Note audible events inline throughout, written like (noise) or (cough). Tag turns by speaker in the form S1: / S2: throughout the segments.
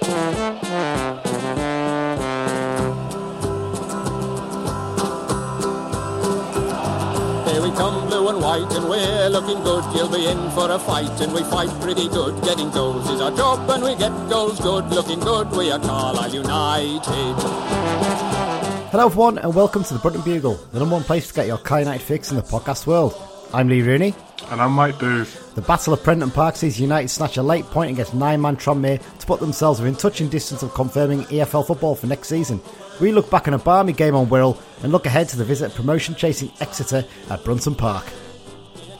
S1: Here we come, blue and white, and we're looking good. You'll be in for a fight, and we fight pretty good. Getting goals is our job, and we get goals good. Looking good, we are Carlisle United.
S2: Hello, everyone, and welcome to the Brunton Bugle, the number one place to get your Car United fix in the podcast world. I'm Lee Rooney.
S3: And I'm Mike Booth.
S2: The Battle of Prenton Park sees United snatch a late point against nine-man Tranmere to put themselves within touching distance of confirming EFL football for next season. We look back on a balmy game on Wirral and look ahead to the visit promotion-chasing Exeter at Brunton Park.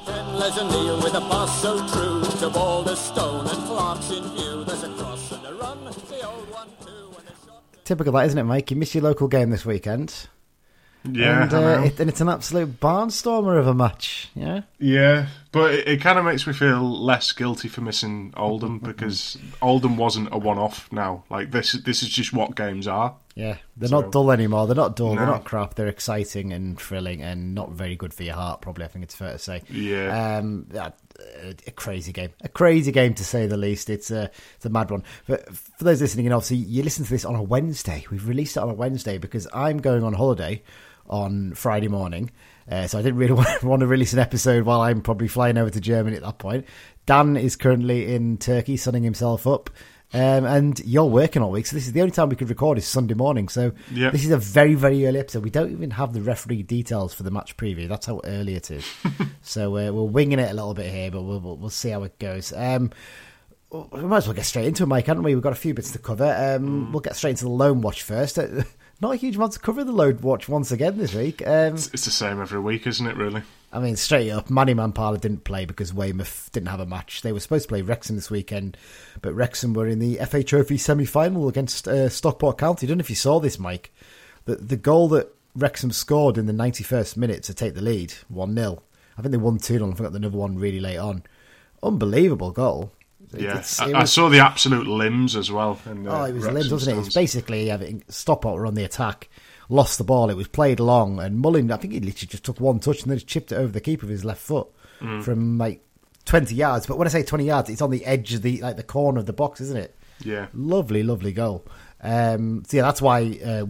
S1: Then Les O'Neill with a pass so true to Boulder Stone and Clark's in view. There's a cross and a run, the old one too, and a shot.
S2: Typical that, isn't it, Mike? You miss your local game this weekend.
S3: Yeah,
S2: and, uh, it, and it's an absolute barnstormer of a match, yeah?
S3: yeah, but it, it kind of makes me feel less guilty for missing Oldham because Oldham wasn't a one-off. Now, like this, this is just what games are.
S2: Yeah, they're
S3: So-
S2: not dull anymore. They're not dull. They're not crap. They're exciting and thrilling and not very good for your heart. Probably, I think it's fair to say.
S3: Yeah.
S2: Um, a, a crazy game. A crazy game to say the least. It's a it's a mad one. But for those listening, and obviously you listen to this on a Wednesday. We've released it on a Wednesday because I'm going on holiday on Friday morning. Uh, so I didn't really want, want to release an episode while I'm probably flying over to Germany at that point. Dan is currently in Turkey, sunning himself up. Um, and you're working all week, so this is the only time we could record is Sunday morning. So
S3: Yeah.
S2: this is a very, very early episode. We don't even have the referee details for the match preview. That's how early it is. (laughs) so uh, we're winging it a little bit here, but we'll we'll, we'll see how it goes. Um, we might as well get straight into it, Mike, haven't we? We've got a few bits to cover. Um, We'll get straight into the loan watch first. (laughs) Not a huge amount to cover the load watch once again this week. Um,
S3: It's, it's the same every week, isn't it? Really?
S2: I mean, straight up, Manny Mampala didn't play because Weymouth didn't have a match. They were supposed to play Wrexham this weekend, but Wrexham were in the FA Trophy semi-final against uh, Stockport County. I don't know if you saw this, Mike. The the goal that Wrexham scored in the 91st minute to take the lead, 1-0. I think they won 2-0 and got another one really late on. Unbelievable goal.
S3: Yeah,
S2: It's-
S3: I, I saw the absolute limbs as well. In the
S2: Oh, it was limbs, wasn't it? It was
S3: stands.
S2: basically having were on the attack, lost the ball. It was played long, and Mullin, I think he literally just took one touch and then chipped it over the keeper with his left foot
S3: Mm.
S2: from like twenty yards. But when I say twenty yards, it's on the edge of the like the corner of the box, isn't it?
S3: Yeah,
S2: Lovely, lovely goal. Um, so yeah, that's why uh,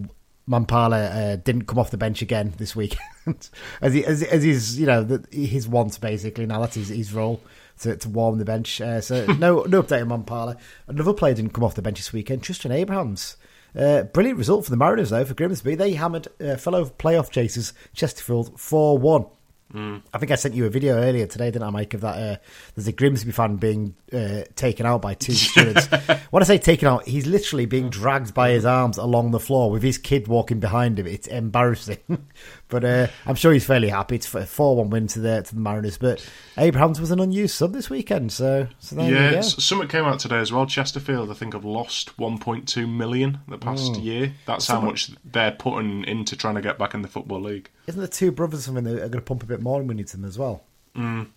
S2: Mampala uh, didn't come off the bench again this weekend, (laughs) as he as, as his you know the, his want basically. Now that's his, his role to, to warm the bench. Uh, so no no update on Mampala. Another player didn't come off the bench this weekend. Tristan Abrahams. Uh, brilliant result for the Mariners though for Grimsby. They hammered uh, fellow playoff chasers Chesterfield four one. I think I sent you a video earlier today, didn't I, Mike? Of that, uh, there's a Grimsby fan being uh, taken out by two students. (laughs) when I say taken out, he's literally being dragged by his arms along the floor with his kid walking behind him. It's embarrassing, (laughs) but uh, I'm sure he's fairly happy. It's a four-one win to the to the Mariners. But Abrahams was an unused sub this weekend, so so there
S3: yeah.
S2: you go.
S3: Something came out today as well. Chesterfield, I think, have lost 1.2 million the past
S2: Hmm.
S3: year. That's how much they're putting into trying to get back in the football league.
S2: Isn't the two brothers something that are going to pump a bit more we need them as well?
S3: Mm.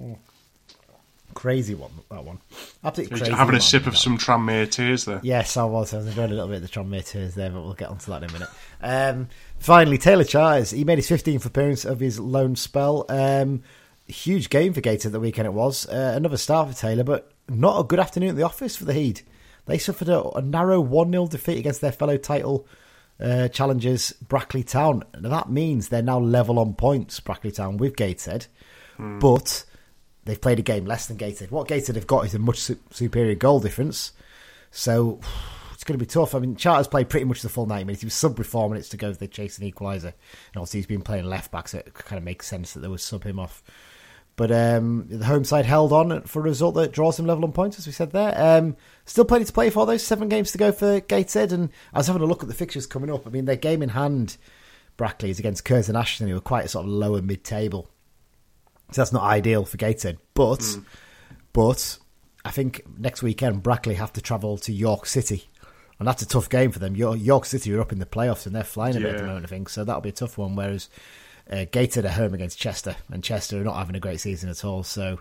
S2: Oh. Crazy one, that one. Absolutely crazy.
S3: Having a sip of some Tranmere tears there.
S2: Yes, I was. I was enjoying a little bit of the Tranmere tears there, but we'll get onto that in a minute. Um, finally, Taylor Charters. He made his 15th appearance of his loan spell. Um, huge game for Gator the weekend it was. Uh, another start for Taylor, but not a good afternoon at the office for the Heat. They suffered a, a narrow 1 0 defeat against their fellow title uh, challengers, Brackley Town. And that means they're now level on points, Brackley Town, with Gateshead. But they've played a game less than Gateshead. What Gateshead have got is a much su- superior goal difference. So it's going to be tough. I mean, Charters played pretty much the full 90 minutes. He was sub with four minutes to go they chase an equaliser. And obviously, he's been playing left back, so it kind of makes sense that they would sub him off. But um, the home side held on for a result that draws them level on points, as we said there. Um, still plenty to play for, those seven games to go for Gateshead. And I was having a look at the fixtures coming up. I mean, their game in hand, Brackley, is against Curzon Ashton, who are quite a sort of lower mid table. So that's not ideal for Gateshead. But, but I think next weekend, Brackley have to travel to York City. And that's a tough game for them. York, York City are up in the playoffs and they're flying a bit at the
S3: Yeah.
S2: moment, I think. So that'll be a tough one. Whereas uh, Gateshead are home against Chester, and Chester are not having a great season at all. So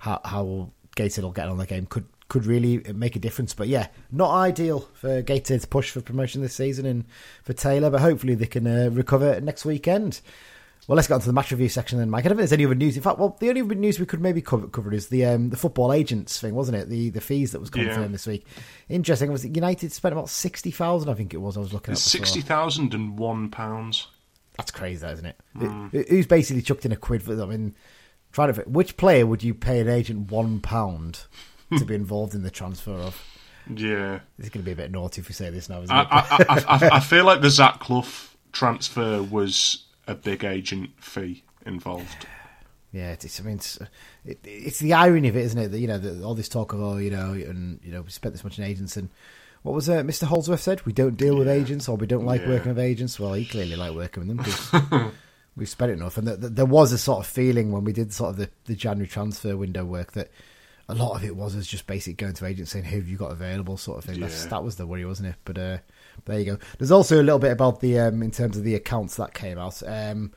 S2: how how Gateshead will get on the game could could really make a difference. But yeah, not ideal for Gateshead's push for promotion this season and for Taylor. But hopefully they can uh, recover next weekend. Well, let's get on to the match review section then, Mike. I don't think there's any other news. In fact, well, the only news we could maybe cover, cover is the um, the football agents thing, wasn't it? The the fees that was confirmed
S3: Yeah.
S2: this week. Interesting. Was it United spent about sixty thousand? I think it was. I was looking at
S3: sixty thousand and one pounds.
S2: That's crazy, isn't it?
S3: Hmm.
S2: Who- Who's basically chucked in a quid for them? I mean, trying to which player would you pay an agent one pound to be (laughs) involved in the transfer of?
S3: Yeah,
S2: it's going to be a bit naughty if we say this now, it?
S3: I, I, I, I feel like the Zach Clough transfer was a big agent fee involved.
S2: Yeah, it's, it's I mean, it's, it, it's the irony of it, isn't it? That you know, the, all this talk of oh, you know, and you know, we spent this much on agents, and what was uh, Mr. Holdsworth said? We don't deal with agents, or we don't like
S3: Yeah.
S2: working with agents. Well, he clearly liked working with them because (laughs) we've spent it enough. And th- th- there was a sort of feeling when we did sort of the, the January transfer window work that a lot of it was as just basic going to agents saying, "Who have you got available?" sort of thing. That's,
S3: Yeah.
S2: that was the worry, wasn't it? But uh, there you go. There's also a little bit about the um, in terms of the accounts that came out. Um,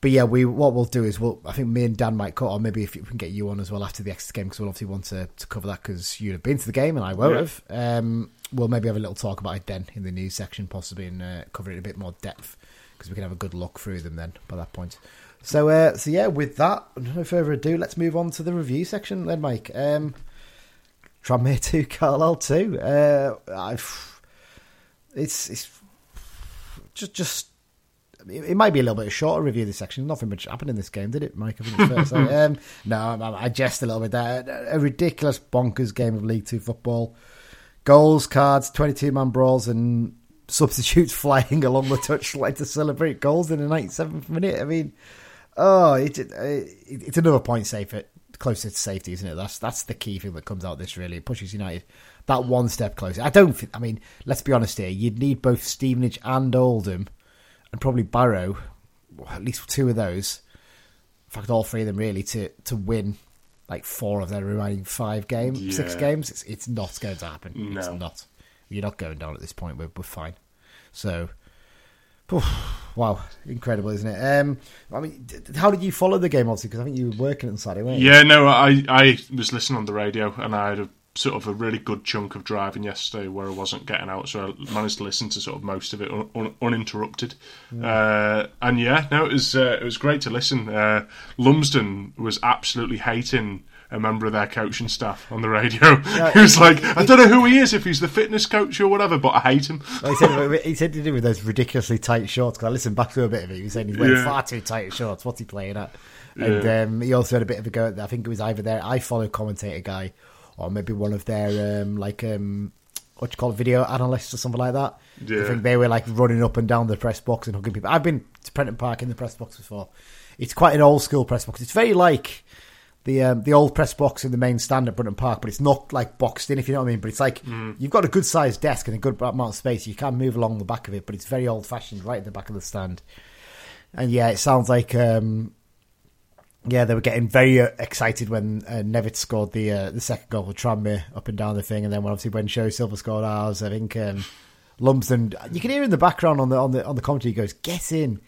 S2: but yeah, we what we'll do is we'll I think me and Dan might cut, or maybe if we can get you on as well after the Exeter game because we'll obviously want to, to cover that because you'd have been to the game and I won't
S3: Yeah.
S2: have. Um, we'll maybe have a little talk about it then in the news section, possibly and uh, cover it in a bit more depth because we can have a good look through them then by that point. So uh, so yeah, with that, no further ado, let's move on to the review section then, Mike. Um, Tranmere two, Carlisle two. Uh, I've, it's it's just just it it might be a little bit of a shorter review of this section. Nothing much happened in this game, did it, Mike? I think it's fair (laughs) to. Um, no, I, I jest a little bit there. A ridiculous, bonkers game of League Two football. Goals, cards, twenty-two man brawls, and substitutes (laughs) flying along the touchline to celebrate goals in the ninety-seventh minute. I mean, oh, it, it, it's another point safer, closer to safety, isn't it? That's that's the key thing that comes out of this. Really, it pushes United that one step closer. I don't. Think, I mean, let's be honest here. You'd need both Stevenage and Oldham and probably Barrow, at least two of those, in fact, all three of them really, to to win like four of their remaining five games, six games. It's it's not going to happen. It's
S3: No.
S2: not. You're not going down at this point. We're we're fine. So, wow, incredible, isn't it? Um, I mean, how did you follow the game? Obviously, because I think you were working on Saturday, weren't you?
S3: Yeah, no, I I was listening on the radio and I had a sort of a really good chunk of driving yesterday where I wasn't getting out, so I managed to listen to sort of most of it un- un- uninterrupted. Uh, and yeah, no, it was uh, it was great to listen. Uh, Lumsden was absolutely hating a member of their coaching staff on the radio. (laughs) he was like, I don't know who he is, if he's the fitness coach or whatever, but I hate him.
S2: Well, he said he said to do with those ridiculously tight shorts. Because I listened back to a bit of it. He was saying he's wearing
S3: Yeah.
S2: far too tight shorts. What's he playing at? And
S3: Yeah.
S2: um, he also had a bit of a go at. I think it was either there, I follow commentator guy, or maybe one of their um, like um, what you call it, video analysts or something like that. I think they were like running up and down the press box and hugging people. I've been to Prenton Park in the press box before. It's quite an old school press box. It's very like the um, the old press box in the main stand at Brunton Park, but it's not like boxed in, if you know what I mean. But it's like you've got a good sized desk and a good amount of space. You can move along the back of it, but it's very old fashioned, right at the back of the stand. And yeah, it sounds like um, yeah, they were getting very uh, excited when uh, Nevitt scored the uh, the second goal for Tranmere up and down the thing, and then obviously when Sho-Silva scored ours, I think um, Lumsden. You can hear in the background on the on the on the commentary, he goes, "Get in."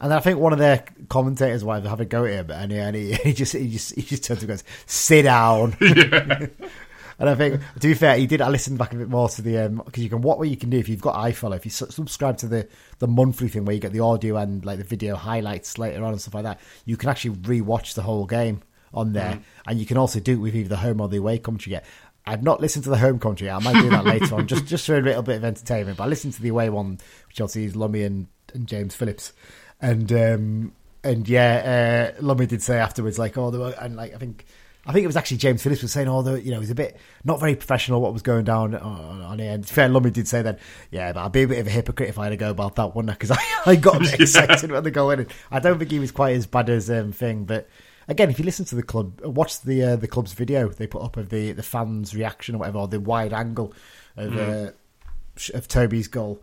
S2: And I think one of their commentators to have a go at him, and, he, and he, (laughs) he just he just he just turns and goes, "Sit down." (laughs) and I think, to be fair, he did. I listened back a bit more to the because you can what what you can do if you've got iFollow, if you su- subscribe to the the monthly thing where you get the audio and like the video highlights later on and stuff like that, you can actually rewatch the whole game on there, and you can also do it with either the home or the away commentary. Yet. I've not listened to the home commentary. I might do that (laughs) later on, just just for a little bit of entertainment. But I listened to the away one, which obviously is Lummy and, and James Phillips, and um, and yeah, uh, Lummy did say afterwards, like, oh, there were, and like I think I think it was actually James Phillips was saying, oh, the, you know, was a bit not very professional what was going down on, on here. And fair, Lummy did say that, yeah, but I'd be a bit of a hypocrite if I had to go about that one because I, (laughs) I got bit (laughs) excited when the goal went in. I don't think he was quite as bad as um, thing, but again, if you listen to the club, watch the uh, the club's video they put up of the the fans' reaction or whatever, or the wide angle of uh, of Toby's goal,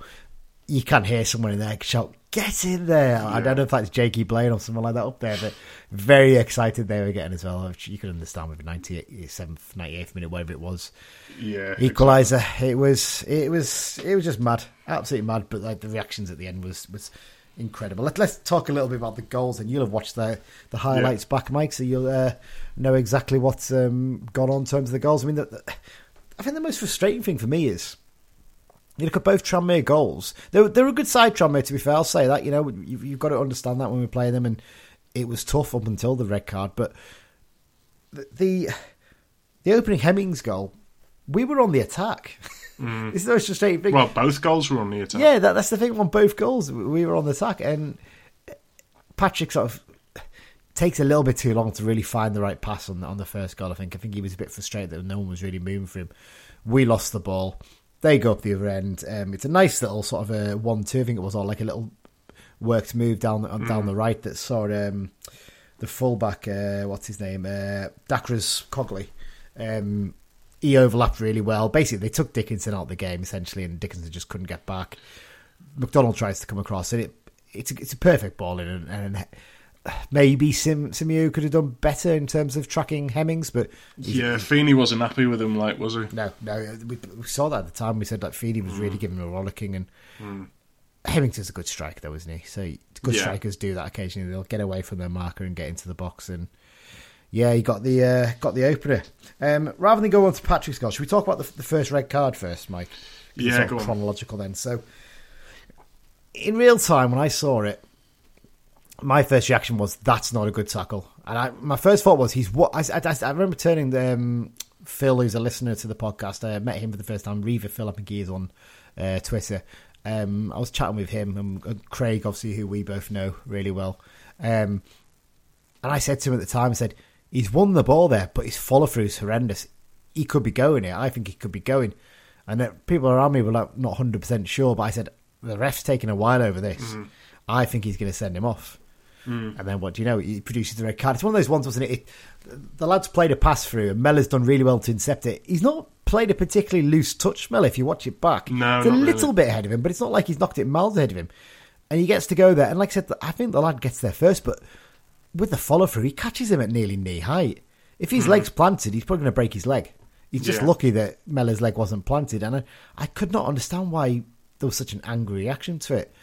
S2: you can hear someone in there shout, "Get in there!" I don't know if that's Jakey Blaine or someone like that up there, but very excited they were getting as well. You can understand with the 97th, 98th minute, whatever it was,
S3: Yeah,
S2: equaliser. It was, it was, it was just mad, absolutely mad. But like the reactions at the end was was incredible. Let, let's talk a little bit about the goals, and you'll have watched the the highlights back, Mike, so you'll uh, know exactly what's um, gone on in terms of the goals. I mean, the, the, I think the most frustrating thing for me is you look at both Tranmere goals. They're, they're a good side, Tranmere, to be fair. I'll say that. You know, you've, you've got to understand that when we play them, and it was tough up until the red card. But the the, the opening Hemmings goal, we were on the attack. Mm. (laughs) it's the most frustrating thing.
S3: Well, both goals were on the attack.
S2: Yeah, that, that's the thing. On both goals, we were on the attack, and Patrick sort of takes a little bit too long to really find the right pass on on the first goal. I think. I think he was a bit frustrated that no one was really moving for him. We lost the ball. They go up the other end. Um, it's a nice little sort of a one-two. I think it was all like a little worked move down mm. down the right that saw um, the fullback. Uh, what's his name? Uh, Dacres Cogley. Um, he overlapped really well. Basically, they took Dickenson out of the game essentially, and Dickenson just couldn't get back. McDonald tries to come across, and it it's a, it's a perfect ball in, and, and maybe Sim Simeu could have done better in terms of tracking Hemmings, but
S3: yeah, Feeney wasn't happy with him, like was he?
S2: No, no, we, we saw that at the time. We said that Feeney was mm. really giving him a rollicking, and mm. Hemmings a good striker, though, isn't he? So good yeah. strikers do that occasionally. They'll get away from their marker and get into the box, and yeah, he got the uh, got the opener. Um, rather than go on to Patrick's goal, should we talk about the, the first red card first, Mike?
S3: Yeah, go
S2: chronological then. So in real time, when I saw it, my first reaction was that's not a good tackle, and I, my first thought was he's what I, I, I remember turning the um, Phil, who's a listener to the podcast. I met him for the first time. Reaver Phil McGee is on uh, Twitter. Um, I was chatting with him and, and, Craig, obviously, who we both know really well. Um, and I said to him at the time, I said, he's won the ball there, but his follow through is horrendous. He could be going it. I think he could be going. And people around me were like, not 100% sure, but I said, the ref's taking a while over this. Mm-hmm. I think he's going to send him off. Mm. And then what do you know? He produces the red card. It's one of those ones, wasn't it? it the lad's played a pass through, and Mellor's done really well to intercept it. He's not played a particularly loose touch, Mel, if you watch it back.
S3: No,
S2: it's a little really. bit ahead of him, but it's not like he's knocked it miles ahead of him. And he gets to go there. And like I said, I think the lad gets there first, but with the follow through, he catches him at nearly knee height. If his mm. leg's planted, he's probably going to break his leg. He's just yeah. lucky that Mellor's leg wasn't planted. And I, I could not understand why there was such an angry reaction to it.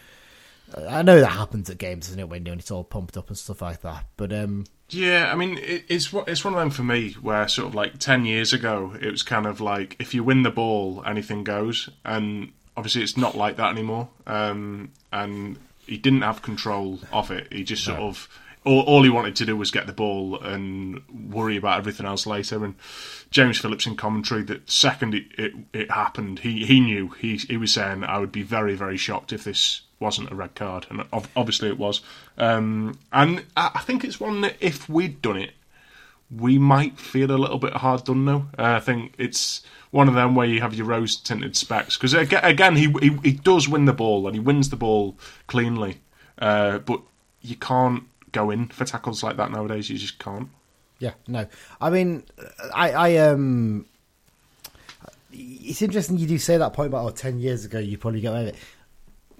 S2: I know that happens at games, isn't it? When it's all pumped up and stuff like that. But um,
S3: yeah, I mean, it, it's it's one of them for me where sort of like ten years ago, it was kind of like if you win the ball, anything goes, and obviously it's not like that anymore. Um, and he didn't have control of it. He just sort no. of all, all, he wanted to do was get the ball and worry about everything else later. And James Phillips in commentary that second it, it, it happened, he he knew he he was saying I would be very very shocked if this wasn't a red card, and obviously it was. Um, and I think it's one that if we'd done it, we might feel a little bit hard done though. Uh, I think it's one of them where you have your rose tinted specs because again, he, he, he does win the ball and he wins the ball cleanly, uh, but you can't go in for tackles like that nowadays. You just can't.
S2: Yeah, no. I mean, I, I um, it's interesting you do say that point about oh, 10 years ago you probably get away with it.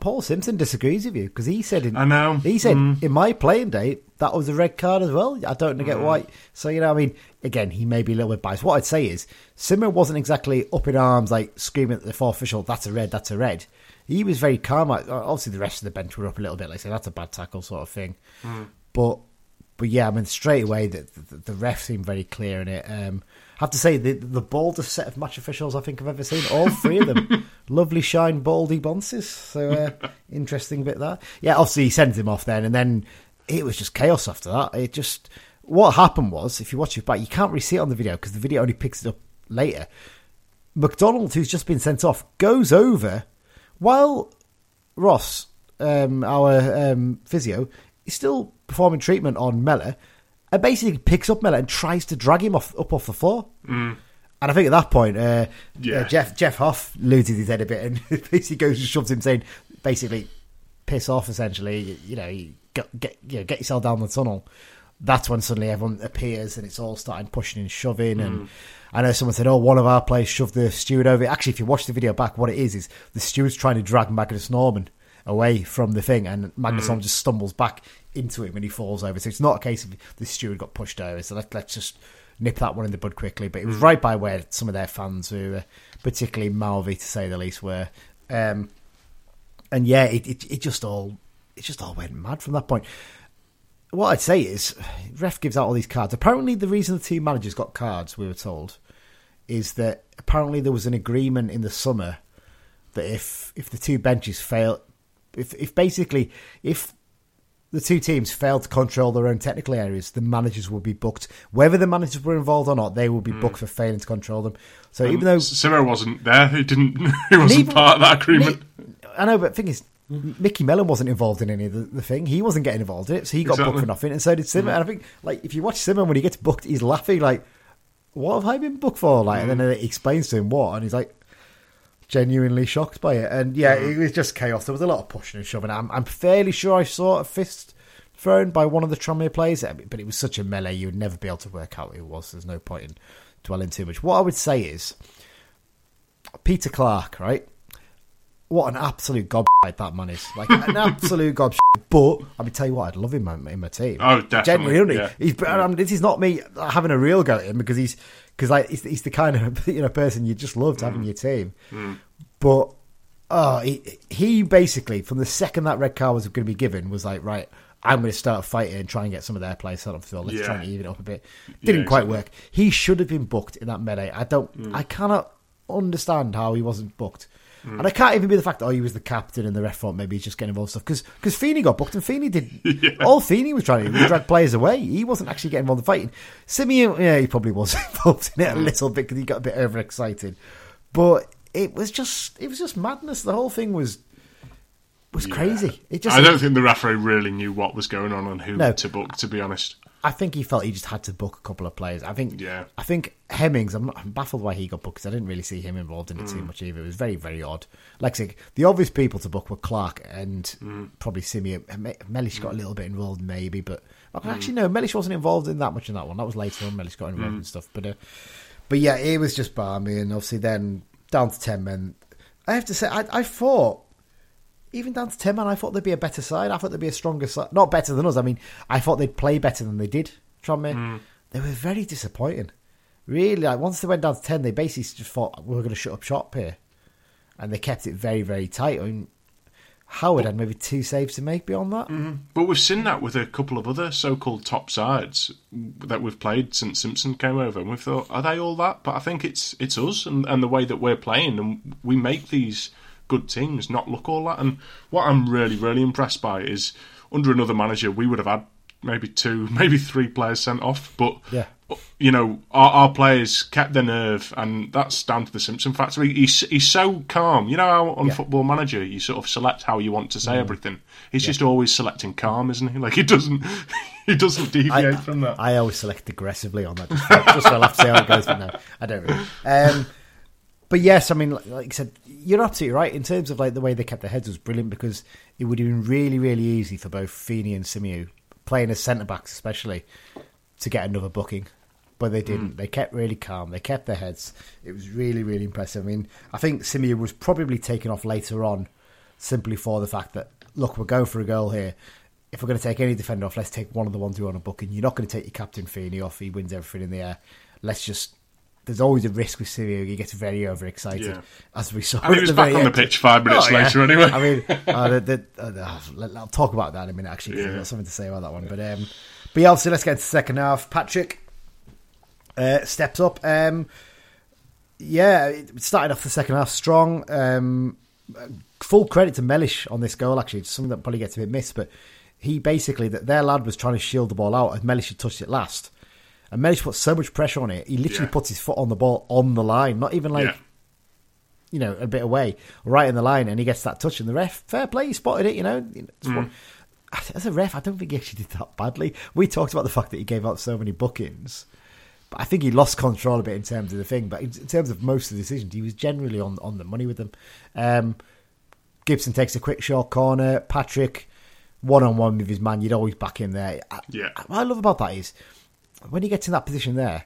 S2: Paul Simpson disagrees with you because he said in,
S3: I know
S2: he said mm. in my playing day that was a red card as well. I don't get mm. why. So you know, I mean, again, he may be a little bit biased. What I'd say is Simmer wasn't exactly up in arms, like screaming at the fourth official, "That's a red, that's a red." He was very calm. Obviously, the rest of the bench were up a little bit, like say that's a bad tackle sort of thing. Mm. But but yeah, I mean, straight away the, the, the ref seemed very clear in it. Um, have to say the the baldest set of match officials I think I've ever seen. All three of them, (laughs) lovely shine baldy bonces. So uh, (laughs) interesting bit there. Yeah, obviously he sends him off then, and then it was just chaos after that. It just what happened was, if you watch it back, you can't really see it on the video because the video only picks it up later. McDonald, who's just been sent off, goes over while Ross, um, our um, physio, is still performing treatment on Mellor and basically picks up Mellor and tries to drag him off up off the floor.
S3: Mm.
S2: And I think at that point, uh, yeah. uh, Jeff Jeff Hoff loses his head a bit and (laughs) basically goes and shoves him, saying, basically, piss off. Essentially, you, you know, you get get you know, get yourself down the tunnel. That's when suddenly everyone appears and it's all starting pushing and shoving. Mm. And I know someone said, "Oh, one of our players shoved the steward over." Actually, if you watch the video back, what it is is the steward's trying to drag Magnus Norman away from the thing, and Magnus mm. Norman just stumbles back into him and he falls over. So it's not a case of the steward got pushed over. So let, us just nip that one in the bud quickly. But it was mm. right by where some of their fans, who were particularly mouthy to say the least, were. Um, and yeah, it, it, it just all it just all went mad from that point. What I'd say is, ref gives out all these cards. Apparently, the reason the team managers got cards, we were told, is that apparently there was an agreement in the summer that if if the two benches fail, if if basically if the two teams failed to control their own technical areas, the managers will be booked. Whether the managers were involved or not, they will be hmm. booked for failing to control them. So even though
S3: Simo wasn't there, he didn't. (laughs) He wasn't
S2: Neither-
S3: part of that agreement.
S2: I know, but the thing is, Micky Mellon wasn't involved in any of the, the thing. He wasn't getting involved in it, so he got booked for nothing, and so did Simon. Hmm. And I think, like, if you watch Simon when he gets booked, he's laughing like, "What have I been booked for?" Like, and then hmm. it explains to him what, and he's like, genuinely shocked by it. And yeah, mm-hmm. it was just chaos. There was a lot of pushing and shoving. I'm, I'm fairly sure I saw a fist thrown by one of the Tranmere players, eh, but it was such a melee you would never be able to work out who it was. There's no point in dwelling too much. What I would say is, Peter Clarke, right? What an absolute gob that man is. Like an absolute gob. But I mean, tell you what, I'd love him in my, team.
S3: Oh, definitely,
S2: Genuinely,
S3: yeah.
S2: He's, I mean, this is not me having a real go at him because he's because like he's, he's the kind of (laughs) you know person you just loved
S3: Mm.
S2: having in your team. But oh, he, he basically from the second that red card was going to be given was like right. I'm going to start fighting and try and get some of their players set up. Phil. Let's
S3: Yeah.
S2: try and even it up a bit. Didn't
S3: Yeah,
S2: quite work. He should have been booked in that melee. I don't.
S3: Mm.
S2: I cannot understand how he wasn't booked.
S3: Mm.
S2: And I can't even be the fact that oh he was the captain and the ref thought maybe he's just getting involved stuff because Feeney got booked and Feeney did (laughs) all Feeney was trying to do was drag players away. He wasn't actually getting involved in fighting. Simeu, yeah, he probably was (laughs) involved in it
S3: Mm.
S2: a little bit because he got a bit overexcited, but it was just it was just madness. The whole thing was was crazy. It just
S3: I don't think the referee really knew what was going on and who
S2: No.
S3: to book. To be honest,
S2: I think he felt he just had to book a couple of players. I think,
S3: Yeah.
S2: I think Hemmings. I'm, I'm baffled why he got booked because I didn't really see him involved in it
S3: Mm.
S2: too much either. It was very, very odd. Like I say, the obvious people to book were Clarke and
S3: Mm.
S2: probably Simeu. Me- Mellish got a little bit involved, maybe, but
S3: Mm.
S2: actually no, Mellish wasn't involved in that much in that one. That was later on. Mellish got involved in stuff, but uh, but yeah, it was just balmy, and obviously then down to ten men. I have to say, I, I thought even down to 10 man, I thought they'd be a better side. I thought they'd be a stronger side. Not better than us. I mean, I thought they'd play better than they did, Tranmere. Mm. They were very disappointing. Really, like once they went down to 10, they basically just thought, we are going to shut up shop here. And they kept it very, very tight. I mean, Howard had maybe two saves to make beyond that. Mm-hmm.
S3: but we've seen that with a couple of other so-called top sides that we've played since Simpson came over, and we've thought, are they all that? But I think it's it's us and, and the way that we're playing, and we make these good teams not look all that. And what I'm really, really impressed by is under another manager, we would have had maybe two, (laughs) maybe three players sent off, but
S2: Yeah.
S3: you know, our, our players kept their nerve, and that's down to the Simpson factor. He- He's he's so calm. You know how on
S2: Yeah.
S3: Football Manager you sort of select how you want to say everything. He's just always selecting calm, isn't he? (laughs) Like he doesn't (laughs) he doesn't deviate from that.
S2: I always select aggressively on that, just, just so I'll have to see how it goes. But no, I don't really. Um, but yes, I mean, like, like I said, you're absolutely right in terms of like the way they kept their heads was brilliant because it would have been really, really easy for both Feeney and Simeu playing as centre backs, especially to get another booking. But they didn't. Mm. They kept really calm. They kept their heads. It was really, really impressive. I mean, I think Simeu was probably taken off later on simply for the fact that look, we're going for a goal here. If we're going to take any defender off, let's take one of the ones who are on a booking. You're not going to take your captain Feeney off. He wins everything in the air. Let's just. There's always a risk with Simeu. He gets very overexcited,
S3: Yeah.
S2: as we saw.
S3: And he was
S2: the
S3: back on the pitch five minutes
S2: Oh, yeah.
S3: later anyway.
S2: I mean, (laughs) uh, the, the, uh, I'll talk about that in a minute. Actually, 'cause I've
S3: Yeah.
S2: got something to say about that one. But um, but yeah, obviously, let's get into the second half. Patrick uh, steps up. Um, yeah, it started off the second half strong. Um, full credit to Mellish on this goal. Actually, it's something that probably gets a bit missed, but he basically that their lad was trying to shield the ball out, and Mellish had touched it last. And Mellish put so much pressure on it, he literally
S3: Yeah.
S2: puts his foot on the ball on the line, not even like
S3: yeah.
S2: you know, a bit away, right in the line, and he gets that touch, and the ref, fair play, he spotted it, you know.
S3: Mm.
S2: As a ref, I don't think he actually did that badly. We talked about the fact that he gave out so many bookings, but I think he lost control a bit in terms of the thing. But in, in terms of most of the decisions, he was generally on, on the money with them. Um, Gibson takes a quick short corner. Patrick, one on one with his man, you'd always back him there. I-
S3: Yeah.
S2: What I love about that is when he gets in that position there,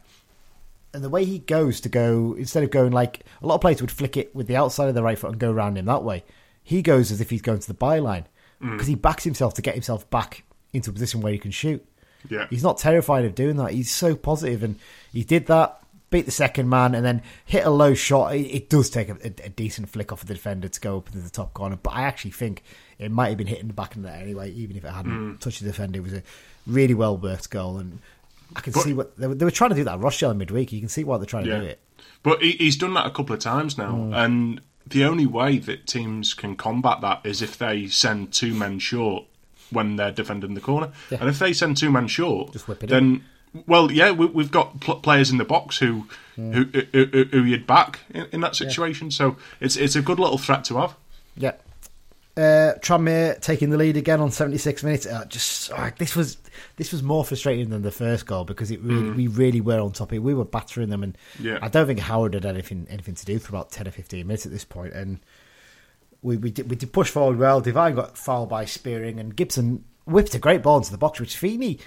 S2: and the way he goes to go instead of going like a lot of players would flick it with the outside of the right foot and go around him that way. He goes as if he's going to the byline mm. because he backs himself to get himself back into a position where he can shoot.
S3: Yeah.
S2: He's not terrified of doing that. He's so positive, and he did that. Beat the second man, and then hit a low shot. It, it does take a, a, a decent flick off of the defender to go up into the top corner, but I actually think it might have been hitting the back of the net anyway, even if it hadn't mm. touched the defender. It was a really well worked goal, and I can
S3: But-
S2: see what they were, they were trying to do that. at Rochelle in midweek. You can see why they're trying to do it.
S3: But he, he's done that a couple of times now,
S2: Mm.
S3: and the only way that teams can combat that is if they send two men short when they're defending the corner,
S2: Yeah.
S3: and if they send two men short,
S2: Just whip it
S3: then. Well, yeah, we, we've got pl- players in the box who who, who, who, who you'd back in, in that situation. So it's it's a good little threat to have.
S2: Yeah. Uh, Tranmere taking the lead again on 76 minutes. Uh, just oh, this was this was more frustrating than the first goal because it really, we really were on top of it. We were battering them, and
S3: Yeah.
S2: I don't think Howard had anything anything to do for about 10 or 15 minutes at this point. And we we did, we did push forward well. Divine got fouled by Spearing, and Gibson whipped a great ball into the box, which Feeney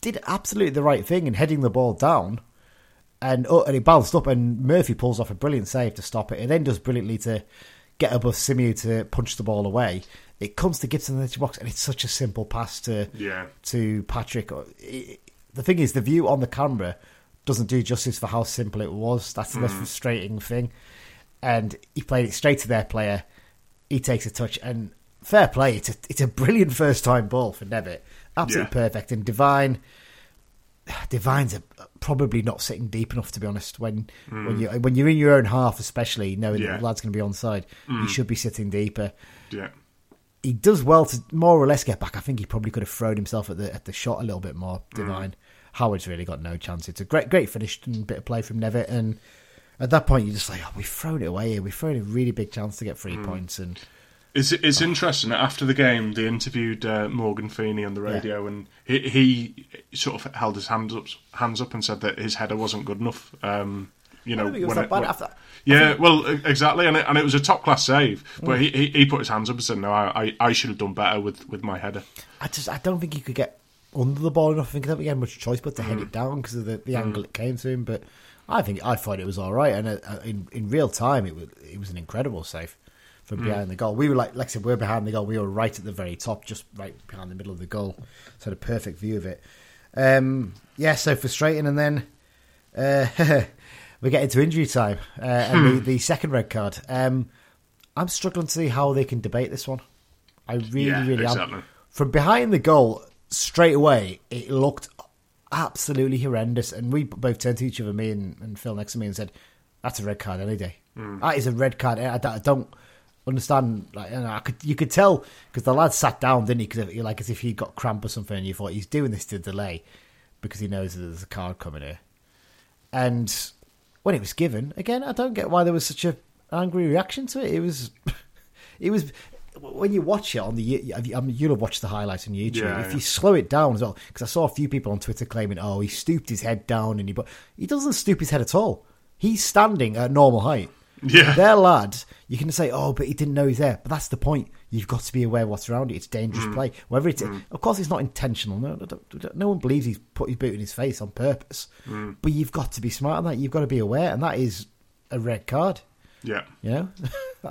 S2: did absolutely the right thing in heading the ball down. And, oh, and it bounced up, and Murphy pulls off a brilliant save to stop it, and then does brilliantly to get above Simeon to punch the ball away. It comes to Gibson in the edge box, and it's such a simple pass to
S3: Yeah.
S2: to Patrick. Uh, it- the thing is, the view on the camera doesn't do justice for how simple it was. That's the most mm. frustrating thing. And he played it straight to their player. He takes a touch, and fair play. It's a it's a brilliant first time ball for Nevitt. Absolutely
S3: Yeah.
S2: perfect. And Divine, Divine's a, probably not sitting deep enough to be honest. When hmm. when you when you're in your own half, especially knowing
S3: Yeah.
S2: that the lad's going to be on side, you hmm. should be sitting deeper
S3: Yeah.
S2: he does well to more or less get back. I think he probably could have thrown himself at the at the shot a little bit more. Hmm. Divine Howard's really got no chance. It's a great great finish and bit of play from Nevitt, and at that point you're just like, oh, we've thrown it away here. We've thrown a really big chance to get three points, and
S3: It's it's interesting. After the game, they interviewed uh, Morgan Feeney on the radio, and he, he sort of held his hands up hands up and said that his header wasn't good enough. Um, you know,
S2: don't it
S3: when
S2: that
S3: when- yeah, well, exactly, and it, and it was a top class save.
S2: Mm.
S3: But he, he he put his hands up and said, "No, I, I, should have done better with, with my header."
S2: I just I don't think he could get under the ball enough. I think don't think had much choice but to head it down because of the, the angle it came to him. But I think I thought it was all right, and uh, in in real time it was it was an incredible save from behind the goal. We were like like I said, we were behind the goal. We were right at the very top, just right behind the middle of the goal, so had a perfect view of it. Um, yeah, so frustrating, and then. Uh, (laughs) we get into injury time uh, and the, the second red card. Um, I'm struggling to see how they can debate this one. I really,
S3: Yeah,
S2: really
S3: exactly.
S2: am. From behind the goal, straight away, it looked absolutely horrendous. And we both turned to each other, me and, and Phil next to me, and said, "That's a red card any day. That is a red card." I, I don't understand. Like, you know, I could, you could tell because the lad sat down, didn't he? Because like as if he got cramp or something, and you thought he's doing this to delay because he knows that there's a card coming here. And when it was given, again, I don't get why there was such a angry reaction to it. It was, (laughs) it was when you watch it on the, I mean, you'll have watched the highlights on YouTube.
S3: Yeah,
S2: if
S3: yeah.
S2: you slow it down as well, because I saw a few people on Twitter claiming, "Oh, he stooped his head down," and he, but he doesn't stoop his head at all. He's standing at normal height.
S3: Yeah.
S2: Their lad, you can say, "Oh, but he didn't know he's there." But that's the point. You've got to be aware of what's around you. It's dangerous
S3: Mm.
S2: play. Whether it's, of course, it's not intentional. No, no, no, no one believes he's put his boot in his face on purpose.
S3: Mm.
S2: But you've got to be smart on that. You've got to be aware, and that is a red card.
S3: Yeah.
S2: You (laughs) know,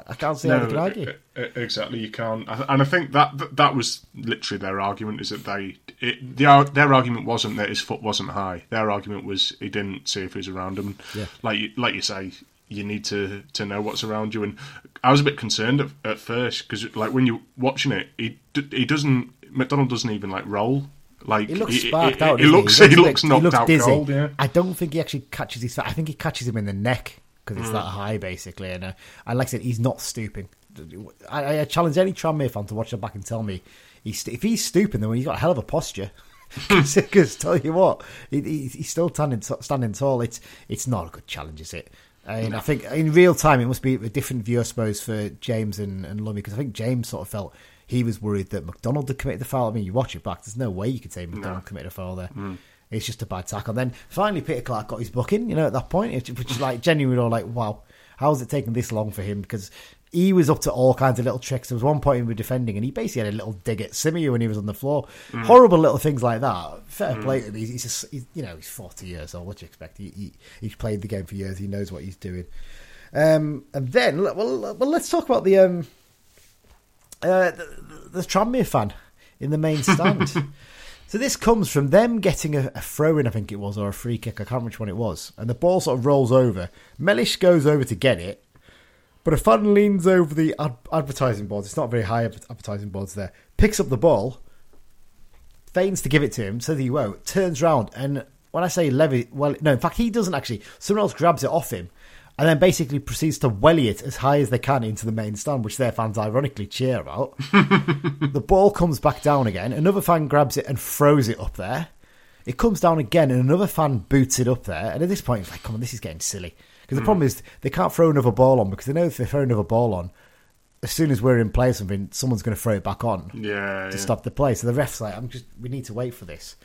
S2: I can't see how they can argue.
S3: exactly. You can't, and I think that that- that was literally their argument. Is that they it, the, their argument wasn't that his foot wasn't high. Their argument was he didn't see if he was around him.
S2: Yeah.
S3: Like like you say, you need to to know what's around you. And I was a bit concerned at, at first because like when you're watching it, he he doesn't McDonald doesn't even like roll. Like
S2: He looks
S3: he,
S2: sparked
S3: he-
S2: out.
S3: He,
S2: doesn't
S3: looks he
S2: bit-
S3: looks knocked
S2: he looks
S3: out
S2: dizzy.
S3: cold. Yeah.
S2: I don't think he actually catches his. I think he catches him in the neck because it's that
S3: Mm.
S2: high, basically. And, uh, and like I said, he's not stooping. I, I challenge any Tranmere fan to watch it back and tell me he's, if he's stooping, then he's got a hell of a posture. (laughs) Because (laughs) tell you what, he, he, he's still standing standing tall. It's it's not a good challenge, is it? I mean, I think in real time it must be a different view, I suppose, for James and, and Lummy because I think James sort of felt he was worried that McDonald had committed the foul. I mean, you watch it back, there's no way you could say McDonald committed a foul there. Mm. It's just a bad tackle. Then finally, Peter Clarke got his booking. You know, at that point, which is like genuinely all like, wow, how's it taken this long for him? Because he was up to all kinds of little tricks. There was one point he was defending, and he basically had a little dig at Simeu when he was on the floor. Horrible little things like that. Fair play to him. He's, he's, just, he's you know he's forty years old. What do you expect? He, he he's played the game for years. He knows what he's doing. Um, and then, well, well, let's talk about the um, uh, the, the Tranmere fan in the main stand. (laughs) so this comes from them getting a, a throw in, I think it was, or a free kick. I can't remember which one it was. And the ball sort of rolls over. Mellish goes over to get it, but a fan leans over the ad- advertising boards. It's not very high adver- advertising boards there. Picks up the ball, feigns to give it to him, says he won't. Turns round and when I say Levy, well, no, in fact he doesn't actually. Someone else grabs it off him, and then basically proceeds to welly it as high as they can into the main stand, which their fans ironically cheer about. (laughs) the ball comes back down again. Another fan grabs it and throws it up there. It comes down again, and another fan boots it up there. And at this point, it's like, come on, this is getting silly. Because the hmm. problem is they can't throw another ball on because they know if they throw another ball on, as soon as we're in play or something, someone's going to throw it back on
S3: Yeah,
S2: to
S3: yeah.
S2: stop the play. So the ref's like, I'm just, we need to wait for this.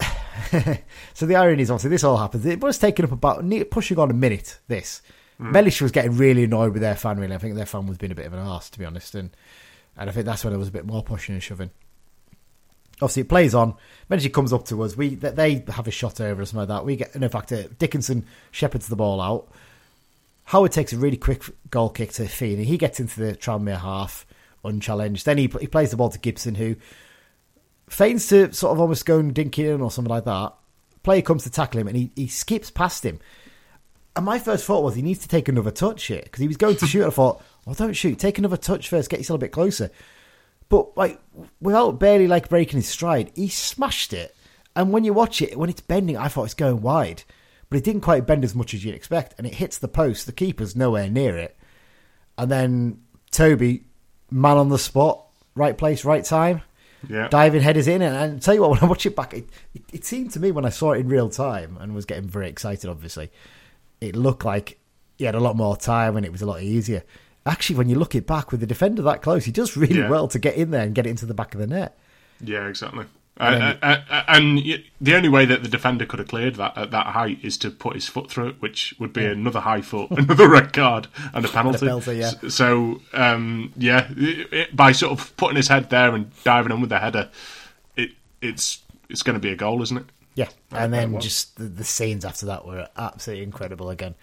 S2: (laughs) so the irony is obviously this all happens. It was taking up about pushing on a minute. This hmm. Mellish was getting really annoyed with their fan. Really, I think their fan was being a bit of an ass to be honest, and and I think that's when there was a bit more pushing and shoving. Obviously, it plays on. Eventually, comes up to us. We they have a shot over or something like that. We get, and in fact, uh, Dickenson shepherds the ball out. Howard takes a really quick goal kick to Feeney. He gets into the Tranmere half unchallenged. Then he he plays the ball to Gibson, who feigns to sort of almost go and dink it in or something like that. Player comes to tackle him and he, he skips past him. And my first thought was he needs to take another touch here because he was going to (laughs) shoot. I thought, well, don't shoot. Take another touch first. Get yourself a bit closer. But like without barely like breaking his stride, he smashed it. And when you watch it, when it's bending, I thought it's going wide, but it didn't quite bend as much as you'd expect, and it hits the post. The keeper's nowhere near it, and then Toby, man on the spot, right place, right time,
S3: Yeah.
S2: diving headers in. And, and tell you what, (laughs) when I watch it back, it, it, it seemed to me when I saw it in real time and was getting very excited, obviously, it looked like he had a lot more time and it was a lot easier. Actually, when you look it back with the defender that close, he does really
S3: Yeah.
S2: well to get in there and get it into the back of the net.
S3: Yeah, exactly.
S2: And
S3: Uh, uh, uh, and the only way that the defender could have cleared that at that height is to put his foot through it, which would be another high foot, (laughs) another red card, and a penalty.
S2: penalty, yeah.
S3: So, um, yeah, it, it- by sort of putting his head there and diving in with the header, it it's it's going to be a goal, isn't it?
S2: Yeah, and then just the, the scenes after that were absolutely incredible again.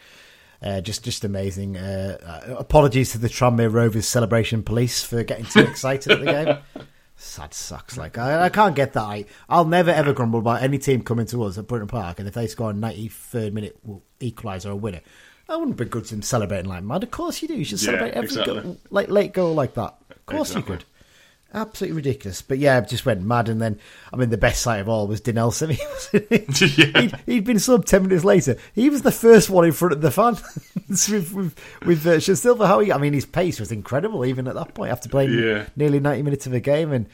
S2: Uh, just, just amazing. Uh, uh, apologies to the Tranmere Rovers celebration police for getting too excited at the game. Sad sucks. Like I, I can't get that. I, I'll never ever grumble about any team coming to us at Brunton Park, and if they score a ninety third minute equaliser or a winner, I wouldn't be good to them celebrating like mad. Of course you do. You should
S3: Yeah,
S2: celebrate every
S3: exactly.
S2: goal, like late goal like that. Of course
S3: Exactly.
S2: you could. Absolutely ridiculous. But yeah, just went mad. And then, I mean, the best sight of all was Denelson. (laughs) He (laughs)
S3: Yeah.
S2: he'd, he'd been subbed 10 minutes later. He was the first one in front of the fans (laughs) with, with, with uh, Silva. How he, I mean, his pace was incredible even at that point after playing
S3: Yeah.
S2: nearly 90 minutes of a game. And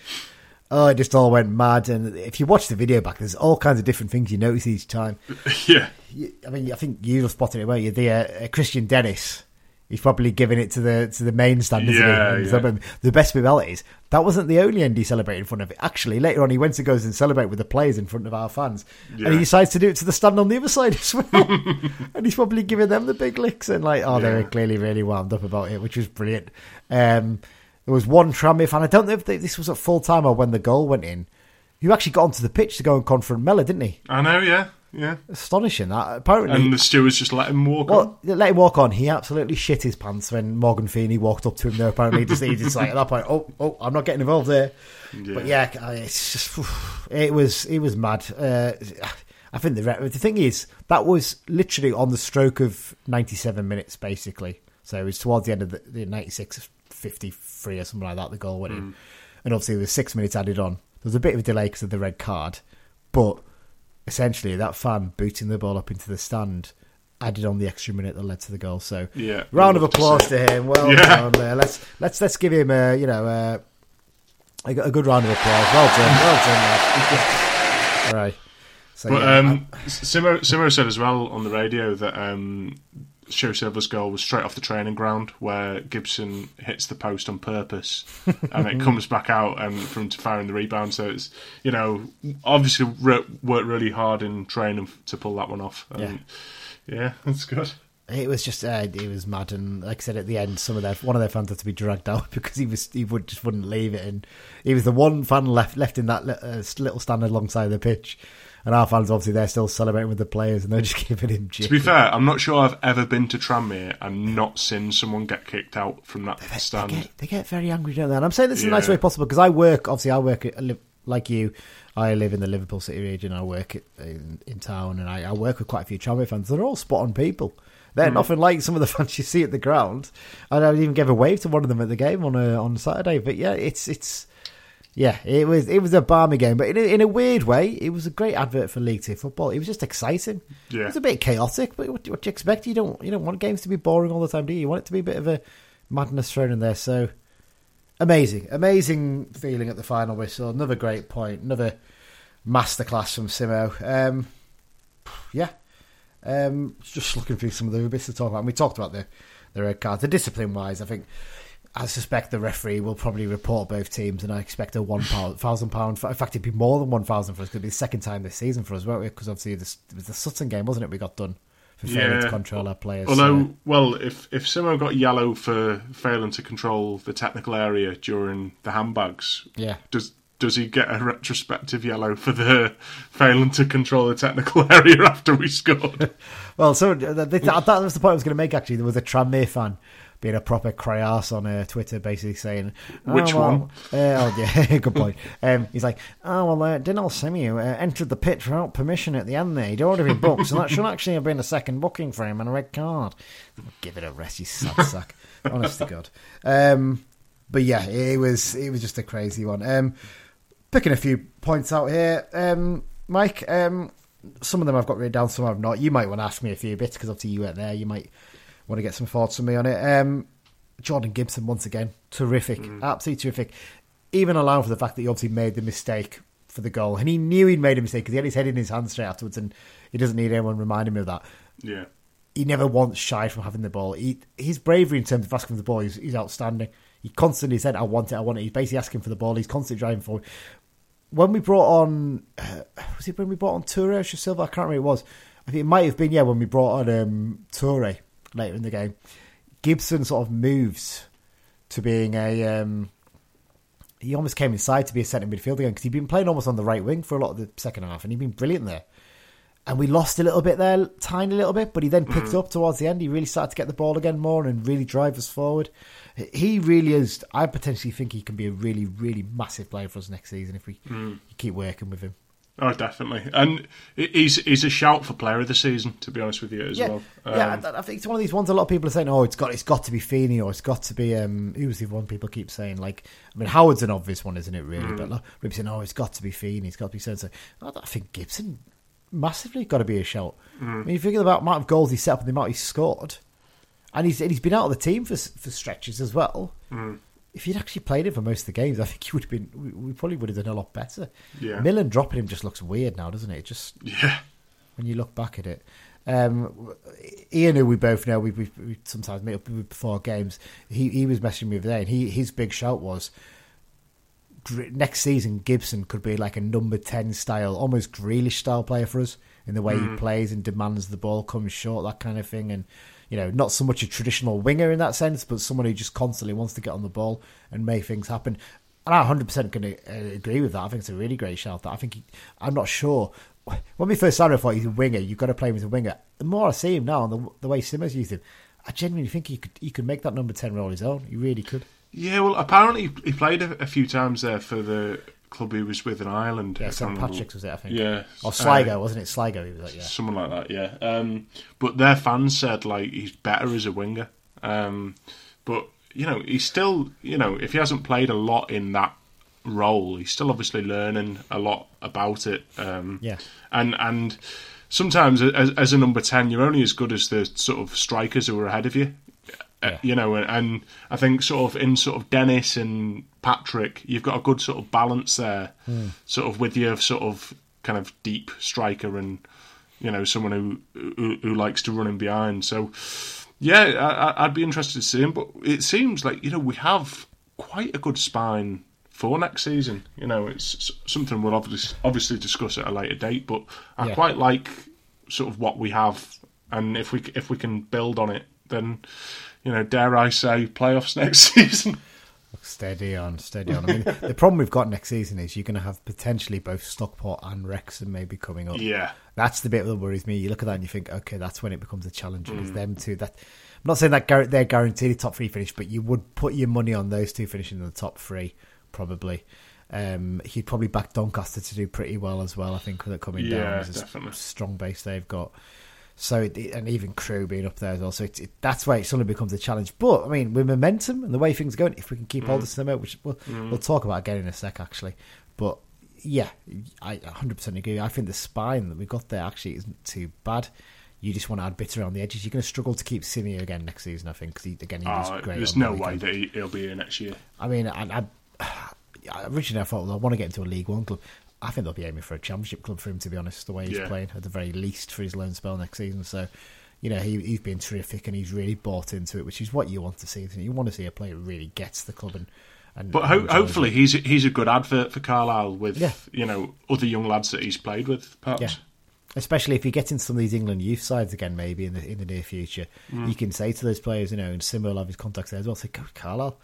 S2: oh, it just all went mad. And if you watch the video back, there's all kinds of different things you notice each time.
S3: yeah,
S2: I mean, I think you've spotted it, weren't you? The uh, uh, Kristian Dennis. He's probably giving it to the to the main stand, isn't
S3: Yeah,
S2: he?
S3: Yeah.
S2: The best bit about it is that wasn't the only end he celebrated in front of it. Actually, later on, he went to goes and celebrate with the players in front of our fans, and he decides to do it to the stand on the other side as well. (laughs) and he's probably giving them the big licks, and like, oh, they were clearly really wound up about it, which was brilliant. Um, there was one Tranmere fan. I don't know if they, this was at full time or when the goal went in. Who actually got onto the pitch to go and confront Mella, didn't he?
S3: I know. Yeah, yeah.
S2: Astonishing that. Apparently,
S3: And the stewards just let him walk on.
S2: well, let him walk on. He absolutely shit his pants when Morgan Feeney walked up to him. There, apparently, just he just like at that point, oh, oh, I'm not getting involved there. But yeah, it's just it was it was mad. Uh, I think the the thing is that was literally on the stroke of 97 minutes, basically. So it was towards the end of the, the 96, 53 or something like that. The goal went in, and obviously there was six minutes added on. There was a bit of a delay because of the red card, but essentially that fan booting the ball up into the stand added on the extra minute that led to the goal. So
S3: Yeah,
S2: round of
S3: love to
S2: applause to, him. Well
S3: Yeah.
S2: done. Uh, let's let's let's give him a you know a, a good round of applause. Well done. Well done. All right. So
S3: But
S2: yeah,
S3: um, Simo, Simo said as well on the radio that um, Sho-Silva's goal was straight off the training ground where Gibson hits the post on purpose (laughs) and it comes back out and from to firing the rebound. So it's, you know, obviously re- worked really hard in training to pull that one off. And yeah, (laughs) that's good.
S2: It was just uh, it was mad, and like I said at the end, some of their one of their fans had to be dragged out (laughs) because he was he would just wouldn't leave it, and he was the one fan left left in that uh, little stand alongside the pitch, and our fans obviously they're still celebrating with the players, and they're just (laughs) giving him.
S3: To be fair, I'm not sure I've ever been to Tranmere and not seen someone get kicked out from that
S2: they
S3: stand.
S2: get, they get very angry, don't they? And I'm saying this in the nicest way possible because I work. Obviously, I work I live, like you. I live in the Liverpool City region. I work in, in town, and I, I work with quite a few Tranmere fans. They're all spot on people. They're mm. nothing like some of the (laughs) fans you see at the ground. And I even gave a wave to one of them at the game on a, on Saturday. But yeah, it's it's Yeah, it was it was a balmy game, but in a, in a weird way, it was a great advert for League Two football. It was just exciting.
S3: Yeah.
S2: It was a bit chaotic, but what, what do you expect? You don't you don't want games to be boring all the time, do you? You want it to be a bit of a madness thrown in there. So amazing, amazing feeling at the final whistle. Another great point, another masterclass from Simo. Um, yeah, um, just looking through some of the bits to talk about. And we talked about the the red cards, the discipline wise. I think I suspect the referee will probably report both teams, and I expect a one (sighs) thousand pound. In fact, it'd be more than one thousand for us. It'd be the second time this season for us, won't we? Because obviously this, it was the Sutton game, wasn't it? We got done for failing to control our players.
S3: Although,
S2: so-
S3: well, if if Simo got yellow for failing to control the technical area during the handbags,
S2: yeah,
S3: does does he get a retrospective yellow for the (laughs) failing to control the technical (laughs) area after we scored? (laughs)
S2: Well, so uh, th- th- that was the point I was going to make. Actually, there was a Tranmere fan being a proper cry arse on uh, Twitter, basically saying, oh,
S3: Which
S2: well,
S3: one?
S2: Uh, oh, yeah, (laughs) good point. Um, he's like, "Oh well, uh, Dynel Simeu uh, entered the pitch without permission at the end. There, he'd already been booked, so that should actually have been a second booking for him and a red card. Give it a rest, you sad sack. (laughs) Honest to God. Um, but yeah, it was it was just a crazy one. Um, picking a few points out here, um, Mike. Um, some of them I've got written down, some I've not. You might want to ask me a few bits because obviously you weren't there. You might want to get some thoughts from me on it. Um, Jordan Gibson once again, terrific, absolutely terrific. Even allowing for the fact that he obviously made the mistake for the goal, and he knew he'd made a mistake because he had his head in his hand straight afterwards, and he doesn't need anyone reminding him of that.
S3: yeah,
S2: He never once shied from having the ball. He, his bravery in terms of asking for the ball is, is outstanding. He constantly said, "I want it, I want it." He's basically asking for the ball. He's constantly driving forward. When we brought on, uh, was it when we brought on Toure or Silva? I can't remember. Who it was. I think it might have been yeah when we brought on um, Toure later in the game. Gibson sort of moves to being a. Um, he almost came inside to be a centre midfielder again because he'd been playing almost on the right wing for a lot of the second half, and he'd been brilliant there. And we lost a little bit there, tiny little bit, but he then picked up towards the end. He really started to get the ball again more and really drive us forward. He really is. I potentially think he can be a really, really massive player for us next season if we keep working with him.
S3: Oh, definitely. And he's he's a shout for player of the season, to be honest with you as
S2: Yeah,
S3: well.
S2: yeah.
S3: Um,
S2: I, I think it's one of these ones. A lot of people are saying, "Oh, it's got, it's got to be Feeney, or it's got to be." Um, who's the one people keep saying? Like, I mean, Howard's an obvious one, isn't it? Really, but like, people saying, "Oh, it's got to be Feeney, it's got to be so." and so." I, I think Gibson massively got to be a shout. I mean, you think about the amount of goals he set up and the amount he scored, and he's and he's been out of the team for for stretches as well. If he'd actually played him for most of the games, I think he would have been. We, probably would have done a lot better.
S3: Yeah.
S2: Millen dropping him just looks weird now, doesn't it? It just
S3: yeah,
S2: when you look back at it. Um, Ian, who we both know, we, we, we sometimes meet up before games. He he was messaging me today, and he his big shout was next season Gibson could be like a number ten style, almost Grealish style player for us in the way he plays and demands the ball, comes short, that kind of thing, and you know, not so much a traditional winger in that sense, but someone who just constantly wants to get on the ball and make things happen. And I 100% can uh, agree with that. I think it's a really great shout. That I think he, I'm not sure. When we first started, I thought he's a winger. You've got to play him as a winger. The more I see him now, and the, the way Simmers used him, I genuinely think he could he could make that number ten role his own. He really could.
S3: yeah. Well, apparently he played a, a few times there for the club he was with in Ireland.
S2: Yeah, St Patrick's was it? I think.
S3: Yeah,
S2: Or
S3: uh,
S2: Sligo, wasn't it? Sligo, he was like, yeah.
S3: Someone like that, yeah. Um, but their fans said like he's better as a winger. Um, but you know, he's still you know if he hasn't played a lot in that role, he's still obviously learning a lot about it. Um,
S2: Yeah.
S3: and and sometimes as, as a number ten, you're only as good as the sort of strikers who are ahead of you. Uh,
S2: Yeah.
S3: You know, and, and I think sort of in sort of Dennis and Patrick, you've got a good sort of balance there, sort of with your sort of kind of deep striker and you know someone who who, who likes to run in behind. So yeah, I, I- I'd be interested to see him. But it seems like you know we have quite a good spine for next season. You know, it's something we'll obviously obviously discuss at a later date. But I
S2: Yeah.
S3: quite like sort of what we have, and if we if we can build on it, then you know, dare I say, playoffs (laughs) next season.
S2: Steady on, steady on. I mean, the problem we've got next season is you're going to have potentially both Stockport and Wrexham maybe coming up.
S3: yeah,
S2: That's the bit that worries me. You look at that and you think, okay, that's when it becomes a challenge.
S3: Mm.
S2: It's them two. That I'm not saying that they're guaranteed a top three finish, but you would put your money on those two finishing in the top three, probably. Um, he'd probably back Doncaster to do pretty well as well. I think with it coming
S3: Yeah,
S2: down, It's a
S3: definitely.
S2: strong base they've got. So it, and even Crew being up there as well. So it, it, that's why it suddenly becomes a challenge. But I mean, with momentum and the way things are going, if we can keep hold of them out, which we'll, mm. we'll talk about again in a sec, actually. But yeah, I 100% agree. I think the spine that we've got there actually isn't too bad. You just want to add bit around the edges. You're going to struggle to keep Simeu again next season, I think, because he, again, he was
S3: Oh, ah,
S2: great.
S3: there's no way
S2: weekend.
S3: that he, he'll be here next year.
S2: I mean, I, I, (sighs) originally I thought, well, I want to get into a League One club. I think they'll be aiming for a Championship club for him, to be honest, the way he's
S3: Yeah.
S2: playing, at the very least, for his loan spell next season. So, you know, he, he's been terrific and he's really bought into it, which is what you want to see. You want to see a player who really gets the club and. and
S3: But ho- hopefully
S2: it.
S3: he's he's a good advert for Carlisle with
S2: Yeah.
S3: you know other young lads that he's played with. Perhaps.
S2: Yeah. Especially if you get into some of these England youth sides again, maybe in the in the near future,
S3: Mm.
S2: you can say to those players, you know, and Simo will have his contacts there as well. Say, "Go, Carlisle,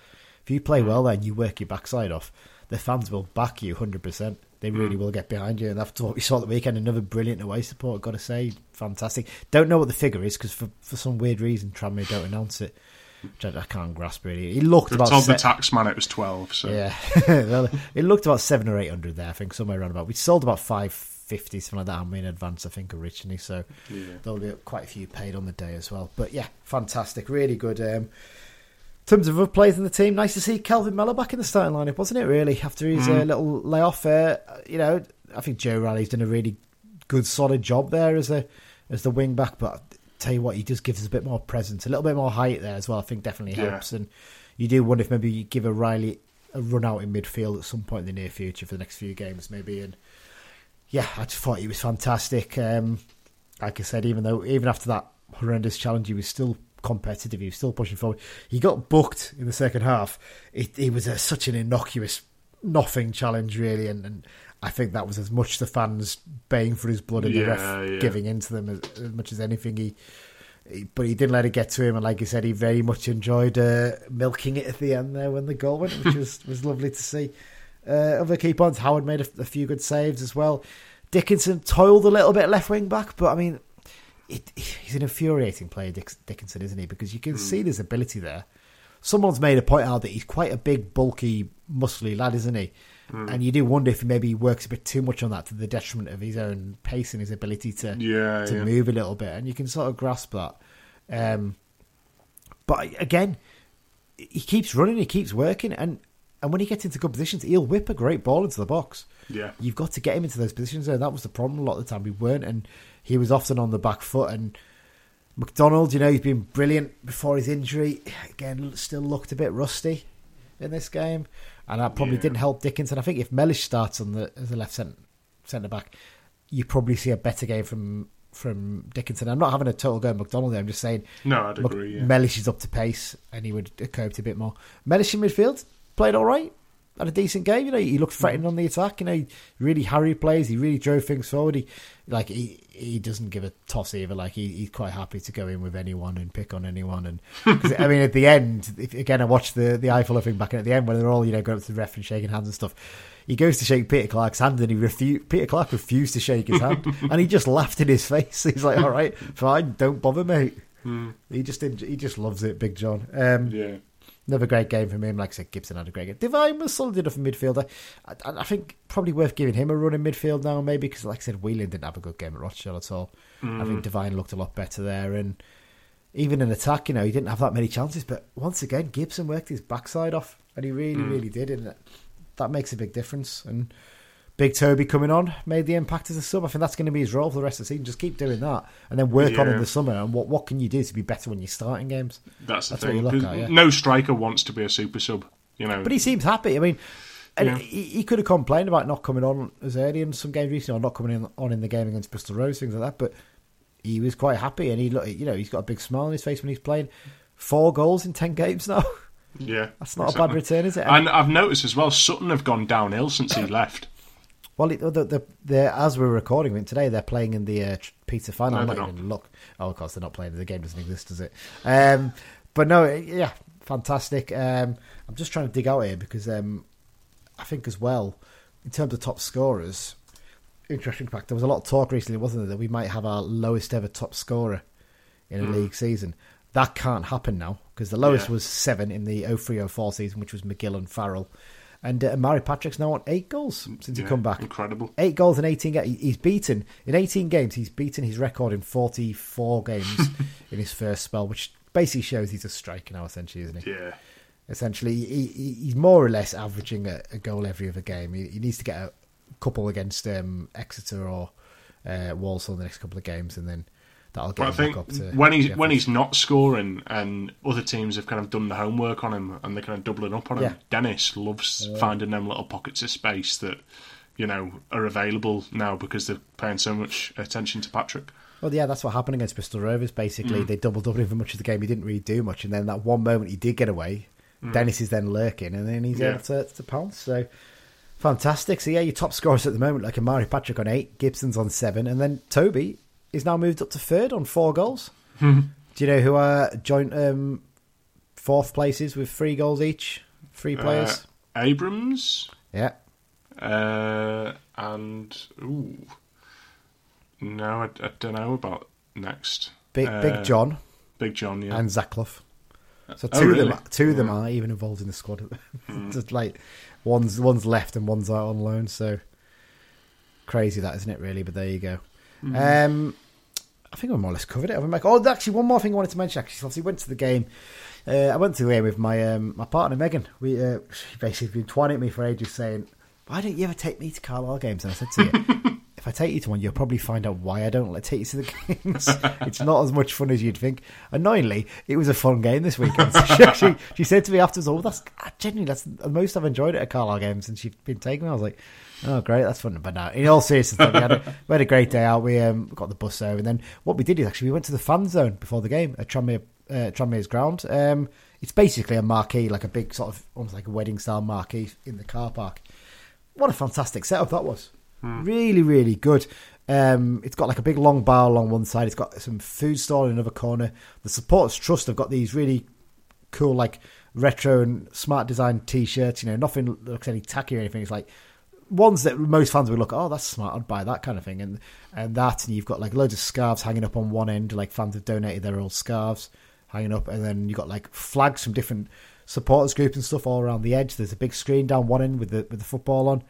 S2: if you play well there and you work your backside off, the fans will back you hundred percent. They
S3: Mm.
S2: really will get behind you, and after what we saw at the weekend, another brilliant away support. I've got to say, fantastic. Don't know what the figure is because for for some weird reason, Tranmere don't announce it. I, I can't grasp really. He looked about
S3: told the tax man it was twelve. So
S2: yeah, (laughs) well, it looked about seven or eight hundred there. I think somewhere around about. We sold about five fifty, something like that. I'm in advance, I think, originally. So
S3: Yeah.
S2: there'll be quite a few paid on the day as well. But yeah, fantastic, really good. Um, in terms of other players in the team, nice to see Kelvin Mellor back in the starting lineup, wasn't it? Really, after his uh, little layoff, uh, you know, I think Joe Riley's done a really good, solid job there as a as the wing back. But tell you what, he just gives us a bit more presence, a little bit more height there as well. I think definitely
S3: Yeah.
S2: helps. And you do wonder if maybe you give a Riley a run out in midfield at some point in the near future for the next few games, maybe. And yeah, I just thought he was fantastic. Um, like I said, even though even after that horrendous challenge, he was still competitive. He was still pushing forward. He got booked in the second half. It, it was a, such an innocuous, nothing challenge, really, and, and I think that was as much the fans baying for his blood and the
S3: Yeah,
S2: ref
S3: yeah.
S2: giving into them as, as much as anything. He, he, but he didn't let it get to him, and like you said, he very much enjoyed uh, milking it at the end there when the goal went, which (laughs) was was lovely to see. Uh, other key points, Howard made a, a few good saves as well. Dickinson toiled a little bit left wing back, but I mean, it, he's an infuriating player, Dick, Dickinson, isn't he? Because you can see his ability there. Someone's made a point out that he's quite a big, bulky, muscly lad, isn't he? And you do wonder if maybe he works a bit too much on that to the detriment of his own pace and his ability to
S3: Yeah,
S2: to
S3: yeah.
S2: move a little bit, and you can sort of grasp that. Um, but again, he keeps running, he keeps working, and and when he gets into good positions, he'll whip a great ball into the box.
S3: Yeah.
S2: You've got to get him into those positions, and that was the problem a lot of the time. We weren't, and he was often on the back foot. And McDonald, you know, he's been brilliant before his injury. Again, still looked a bit rusty in this game, and that probably
S3: Yeah.
S2: didn't help Dickinson. I think if Mellish starts on the as a left centre centre back, you probably see a better game from from Dickinson. I'm not having a total go at McDonald. There. I'm just saying,
S3: No, I'd
S2: Mc-
S3: agree. Yeah.
S2: Mellish is up to pace, and he would have coped a bit more. Mellish in midfield played all right. Had a decent game, you know. He looked threatening mm. on the attack, you know. He really harried plays. He really drove things forward. He like he he doesn't give a toss either. Like he, he's quite happy to go in with anyone and pick on anyone. And 'cause, I mean, at the end, if, again, I watched the the eye thing back, and at the end when they're all you know going up to the ref and shaking hands and stuff, he goes to shake Peter Clarke's hand, and he refu- Peter Clarke refused to shake his hand, (laughs) and he just laughed in his face. (laughs) He's like, "All right, fine, don't bother, mate." He just he just loves it, Big John. Um,
S3: Yeah.
S2: Another great game from him. Like I said, Gibson had a great game. Divine was solid enough in midfield. I, I, think probably worth giving him a run in midfield now, maybe because, like I said, Whelan didn't have a good game at Rochdale at all. I think mm. Divine looked a lot better there, and even in attack, you know, he didn't have that many chances. But once again, Gibson worked his backside off, and he really, mm. really did, and that makes a big difference. And Big Toby coming on made the impact as a sub. I think that's going to be his role for the rest of the season. Just keep doing that, and then work on in the summer. And what what can you do to be better when you're starting games?
S3: That's the
S2: That's
S3: thing.
S2: at, yeah.
S3: No striker wants to be a super sub. You know.
S2: But he seems happy. I mean, and
S3: Yeah.
S2: he, he could have complained about not coming on as early in some games recently, or not coming in, on in the game against Bristol Rovers, things like that. But he was quite happy, and he look, you know, he's got a big smile on his face when he's playing. Four goals in ten games now.
S3: yeah. (laughs)
S2: That's not a bad return, is it?
S3: And I've noticed as well, Sutton have gone downhill since he (coughs) left.
S2: Well, it, the, the, the, as we're recording it today, they're playing in the uh, pizza final.
S3: No,
S2: I'm not even look. Oh, of course they're not playing. The game doesn't exist, does it? Um, but no, yeah, fantastic. Um, I'm just trying to dig out here because um, I think as well, in terms of top scorers, interesting fact. There was a lot of talk recently, wasn't there, that we might have our lowest ever top scorer in a league season. That can't happen now because the lowest
S3: Yeah.
S2: was seven in the 0304 season, which was McGill and Farrell. And uh, Mari Patrick's now on eight goals since he come back.
S3: Incredible.
S2: Eight goals in 18 games. He's beaten, in 18 games, he's beaten his record in 44 games (laughs) in his first spell, which basically shows he's a striker now, essentially, isn't he?
S3: Yeah.
S2: Essentially, he, he, he's more or less averaging a, a goal every other game. He, he needs to get a couple against um, Exeter or uh, Walsall in the next couple of games, and then that'll get
S3: But I
S2: him
S3: think
S2: back up to
S3: when he's
S2: the
S3: when he's not scoring and other teams have kind of done the homework on him and they're kind of doubling up on him,
S2: Yeah.
S3: Dennis loves finding them little pockets of space that you know are available now because they're paying so much attention to Patrick.
S2: Well, yeah, that's what happened against Bristol Rovers. Basically,
S3: Mm.
S2: they doubled up him for much of the game. He didn't really do much, and then that one moment he did get away, Dennis is then lurking, and then he's
S3: Mm. Yeah.
S2: able to, to pounce. So fantastic. So yeah, your top scorers at the moment, like Omari Patrick on eight, Gibson's on seven, and then Toby is now moved up to third on four goals.
S3: Hmm.
S2: Do you know who are joint um, fourth places with three goals each? Three players.
S3: Uh, Abrams
S2: yeah.
S3: uh, and ooh, no, I, I don't know about next.
S2: Big
S3: Uh,
S2: Big John
S3: Big John, yeah.
S2: and Zach Clough. So two
S3: Oh,
S2: of them, two of them are even involved in the squad. (laughs) Just like one's one's left and one's out on loan. So crazy that, isn't it? Really, but there you go. Um, I think I more or less covered it. haven't I? Oh, actually, one more thing I wanted to mention. Actually, obviously went to the game. Uh, I went to the game with my um, my partner Megan. We uh, she basically been twining me for ages, saying, "Why don't you ever take me to Carlisle games?" And I said to you. (laughs) If I take you to one, you'll probably find out why I don't let take you to the (laughs) games. it's not as much fun as you'd think. Annoyingly, it was a fun game this weekend. So (laughs) she, she said to me afterwards, "Oh, that's genuinely that's the most I've enjoyed it at Carlisle games since you've been taking me." I was like, "Oh, great, that's fun." But no, in all seriousness, we had a, (laughs) we had a great day out. We um, got the bus over, and then what we did is actually we went to the fan zone before the game at Tranmere, uh, Tranmere's ground. Um, it's basically a marquee, like a big sort of almost like a wedding style marquee in the car park. What a fantastic setup that was! Really, really good. Um, it's got like a big long bar along one side. It's got some food stall in another corner. The Supporters Trust have got these really cool, like retro and smart design T-shirts. You know, nothing looks any tacky or anything. It's like ones that most fans would look, oh, that's smart. I'd buy that kind of thing. And and that, and you've got like loads of scarves hanging up on one end. Like fans have donated their old scarves hanging up, and then you've got like flags from different supporters groups and stuff all around the edge. There's a big screen down one end with the with the football on.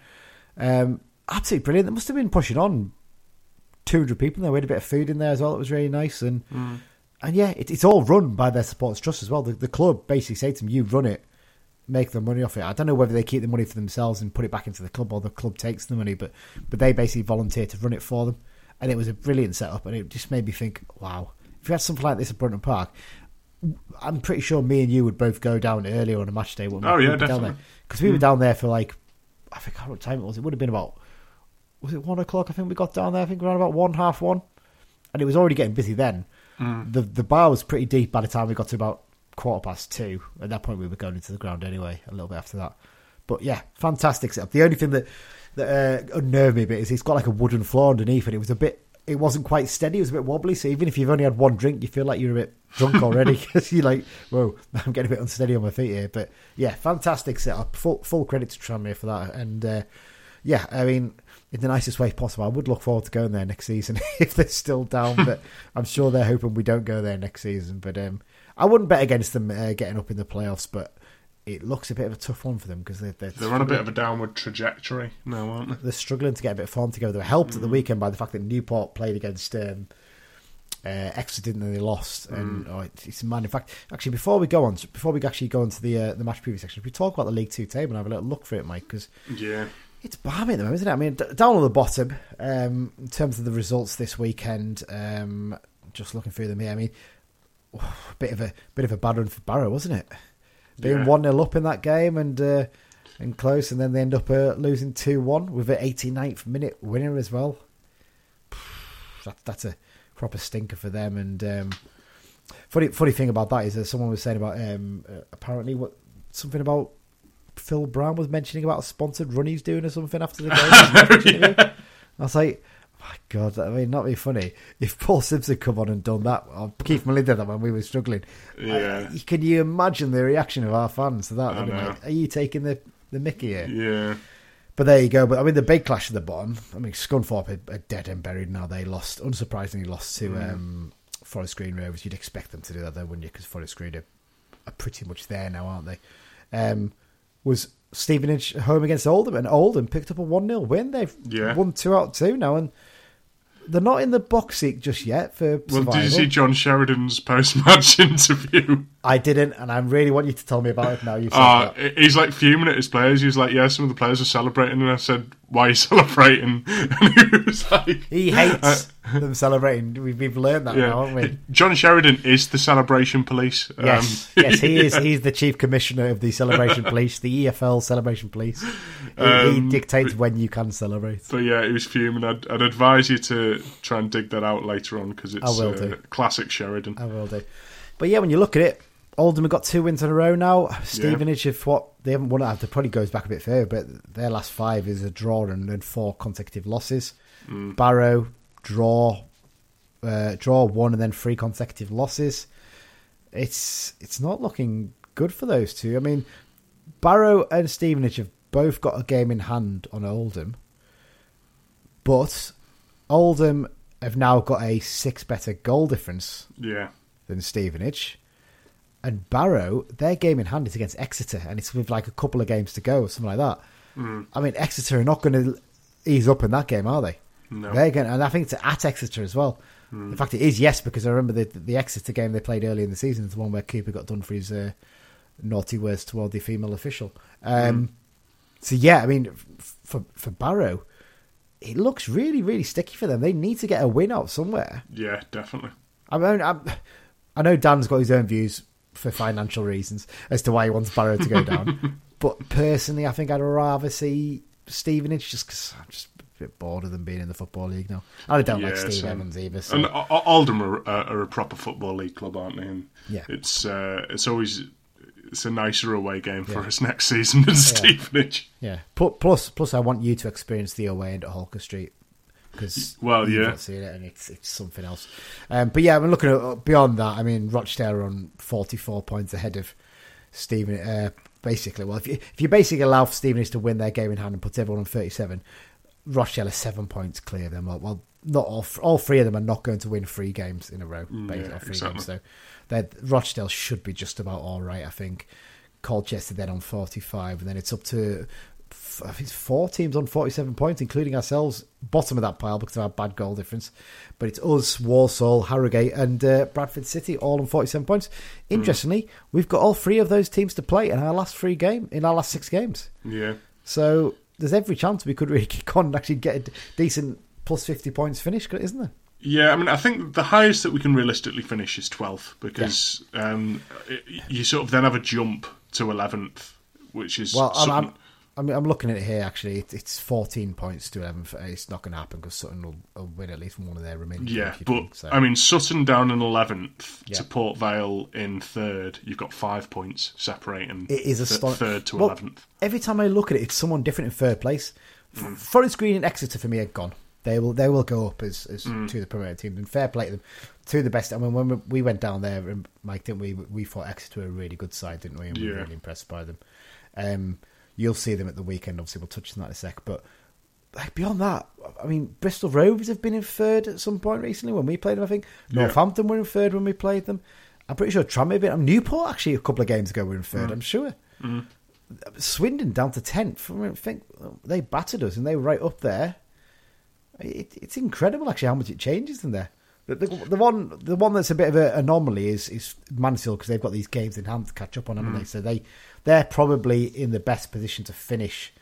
S2: Um, absolutely brilliant. They must have been pushing on 200 people in there. We had a bit of food in there as well. It was really nice. And and yeah, it, it's all run by their supporters trust as well. The, the club basically say to them, "You run it, make the money off it." I don't know whether they keep the money for themselves and put it back into the club, or the club takes the money. But but they basically volunteer to run it for them, and it was a brilliant setup. And it just made me think, wow, if you had something like this at Brunton Park. I'm pretty sure me and you would both go down earlier on a match day.
S3: Oh, yeah, definitely.
S2: Because we were hmm. down there for like, I think what time it was. It would have been about was it one o'clock? I think we got down there. I think around about one, half one, and it was already getting busy then. Hmm. The the bar was pretty deep by the time we got to about quarter past two. At that point, we were going into the ground anyway. A little bit after that, but yeah, fantastic setup. The only thing that that uh, unnerved me a bit is it's got like a wooden floor underneath, and it was a bit. It wasn't quite steady. It was a bit wobbly. So even if you've only had one drink, you feel like you're a bit drunk already (laughs) because you're like, "Whoa, (laughs) I'm getting a bit unsteady on my feet here." But yeah, fantastic setup. Full full credit to Tranmere for that. And uh, yeah, I mean, in the nicest way possible. I would look forward to going there next season (laughs) if they're still down, but I'm sure they're hoping we don't go there next season. But um, I wouldn't bet against them uh, getting up in the playoffs, but it looks a bit of a tough one for them because they're, they're,
S3: They're on a bit of a downward trajectory now, aren't they?
S2: they're struggling to get a bit of form together. They were helped at the weekend by the fact that Newport played against um, uh, Exeter didn't and they lost. And oh, it- it's man. In fact, actually, before we go on, before we actually go into the uh, the match preview section, if we talk about the League Two table and have a little look for it, Mike, because
S3: Yeah.
S2: it's balmy at the moment, isn't it? I mean, d- down on the bottom, um, in terms of the results this weekend, um, just looking through them here. I mean, a (sighs) bit of a bit of a bad run for Barrow, wasn't it? Being
S3: Yeah.
S2: one 0 up in that game and uh, and close, and then they end up uh, losing two one with an 89th minute winner as well. (sighs) That, that's a proper stinker for them. And um, funny funny thing about that is that someone was saying about um, uh, apparently what something about Phil Brown was mentioning about a sponsored run he's doing or something after the game. (laughs) I was like, my God, I mean, not be funny. If Paul Simpson come on and done that, or Keith Millen did that when we were struggling,
S3: Yeah.
S2: I- can you imagine the reaction of our fans to that? Like, Are you taking the, the mickey here?
S3: Yeah.
S2: But there you go. But I mean, the big clash at the bottom. I mean, Scunthorpe are, dead and buried now. They lost, unsurprisingly, lost to um, Forest Green Rovers. You'd expect them to do that, though, wouldn't you? Because Forest Green are, are pretty much there now, aren't they? Um, was Stevenage home against Oldham, and Oldham picked up a 1 0 win. They've
S3: Yeah.
S2: won two out of two now, and they're not in the box seat just yet for
S3: Well,
S2: survival.
S3: did you see John Sheridan's post-match (laughs) interview?
S2: I didn't, and I really want you to tell me about it now. You
S3: Uh,
S2: that.
S3: he's like fuming at his players. He's like, "Yeah, some of the players are celebrating," and I said, "Why are you (laughs) celebrating?" And he was like,
S2: He hates them celebrating. We've, we've learned that now, haven't we?
S3: John Sheridan is the celebration police. Um,
S2: Yes, yes, he is. (laughs) He's the chief commissioner of the Celebration Police, the EFL Celebration Police. He, he
S3: Um,
S2: dictates when you can celebrate.
S3: But yeah, he was fuming. I'd, I'd advise you to try and dig that out later on because it's
S2: will
S3: uh,
S2: do.
S3: classic Sheridan.
S2: I will do. But yeah, when you look at it, Oldham have got two wins in a row now. Stevenage have what they haven't won. It probably goes back a bit further, but their last five is a draw and then four consecutive losses. Barrow draw, uh, draw one and then three consecutive losses. It's it's not looking good for those two. I mean, Barrow and Stevenage have both got a game in hand on Oldham, but Oldham have now got a six better goal difference
S3: Yeah,
S2: than Stevenage. And Barrow, their game in hand is against Exeter, and it's with like a couple of games to go or something like that. I mean, Exeter are not going to ease up in that game, are they?
S3: No.
S2: They're going, and I think it's at Exeter as well. In fact, it is yes, because I remember the the Exeter game they played early in the season, the one where Cooper got done for his uh, naughty words toward the female official. Um, So yeah, I mean, for for Barrow, it looks really really sticky for them. They need to get a win out somewhere.
S3: yeah, definitely.
S2: I mean, I'm, I know Dan's got his own views for financial reasons as to why he wants Barrow to go down. (laughs) but personally, I think I'd rather see Stevenage just because I'm just bit bored of them being in the Football League now. I don't like
S3: Yeah,
S2: Steve
S3: same.
S2: Evans either. So.
S3: And Oldham are, are a proper football league club, aren't they? And
S2: Yeah.
S3: it's uh, it's always it's a nicer away game for
S2: Yeah.
S3: us next season than Stevenage.
S2: yeah. Plus, plus, I want you to experience the away end at Holker Street. Because
S3: Well,
S2: you've
S3: yeah.
S2: not seen it, and it's it's something else. Um, but yeah, I'm looking at uh, beyond that. I mean, Rochdale are on 44 points ahead of Stephen. Uh, basically, well, if you if you basically allow Stevenage to win their game in hand and put everyone on 37, Rochdale are seven points clear. Them, well, well, not all all three of them are not going to win three games in a row.
S3: yeah, exactly.
S2: games. So, Rochdale should be just about all right. I think. Colchester then on 45, and then it's up to I think it's four teams on 47 points, including ourselves, bottom of that pile because of our bad goal difference. But it's us, Walsall, Harrogate, and uh, Bradford City all on 47 points. Interestingly, we've got all three of those teams to play in our last three game in our last six games.
S3: Yeah,
S2: So there's every chance we could really (laughs) kick on and actually get a decent plus 50 points finish, isn't there?
S3: yeah. I mean, I think the highest that we can realistically finish is 12th because um, it, you sort of then have a jump to 11th, which is
S2: Well,
S3: something-
S2: I'm, I'm, I'm looking at it here. Actually, it's, it's 14 points to 11. It's not going to happen because Sutton will, will win at least one of their remaining.
S3: Yeah,
S2: games,
S3: but
S2: think, so.
S3: I mean, Sutton down in eleventh
S2: Yeah.
S3: to Port Vale in third. You've got five points separating.
S2: It is
S3: th-
S2: astonishing.
S3: third to
S2: Well,
S3: eleventh.
S2: Every time I look at it, it's someone different in third place. F- mm. Forest Green and Exeter for me are gone. They will they will go up as, as mm. two of the promoted teams. And fair play to them, two of the best. I mean, when we- we went down there, and Mike, didn't we? We thought Exeter were a really good side, didn't we? And we were really impressed by them. Um, you'll see them at the weekend. Obviously, we'll touch on that in a sec. But like beyond that, I mean, Bristol Rovers have been in third at some point recently when we played them. I think
S3: Yeah.
S2: Northampton were in third when we played them. I'm pretty sure Tranmere been. Um, Newport actually a couple of games ago were in third. I'm sure. Swindon down to tenth. I, mean, I think they battered us and they were right up there. It, it's incredible actually how much it changes them there. The, the, the one the one that's a bit of an anomaly is is Mansfield because they've got these games in hand to catch up on, haven't they? So they they're probably in the best position to finish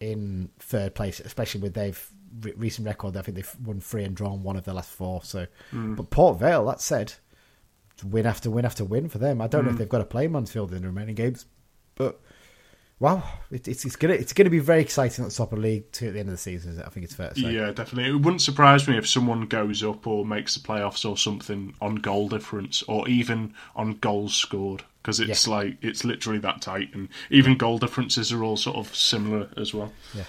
S2: in third place, especially with they've re- recent record. I think they've won three and drawn one of their last four. So, hmm. but Port Vale, that said, win after win after win for them. I don't know if hmm. they've got to play Mansfield in the remaining games, but wow, it, it's it's gonna it's gonna be very exciting at the top of the league to at the end of the season. I think it's fair to say.
S3: Yeah, definitely. It wouldn't surprise me if someone goes up or makes the playoffs or something on goal difference or even on goals scored because it's
S2: Yeah.
S3: like it's literally that tight, and even goal differences are all sort of similar as well.
S2: Yeah.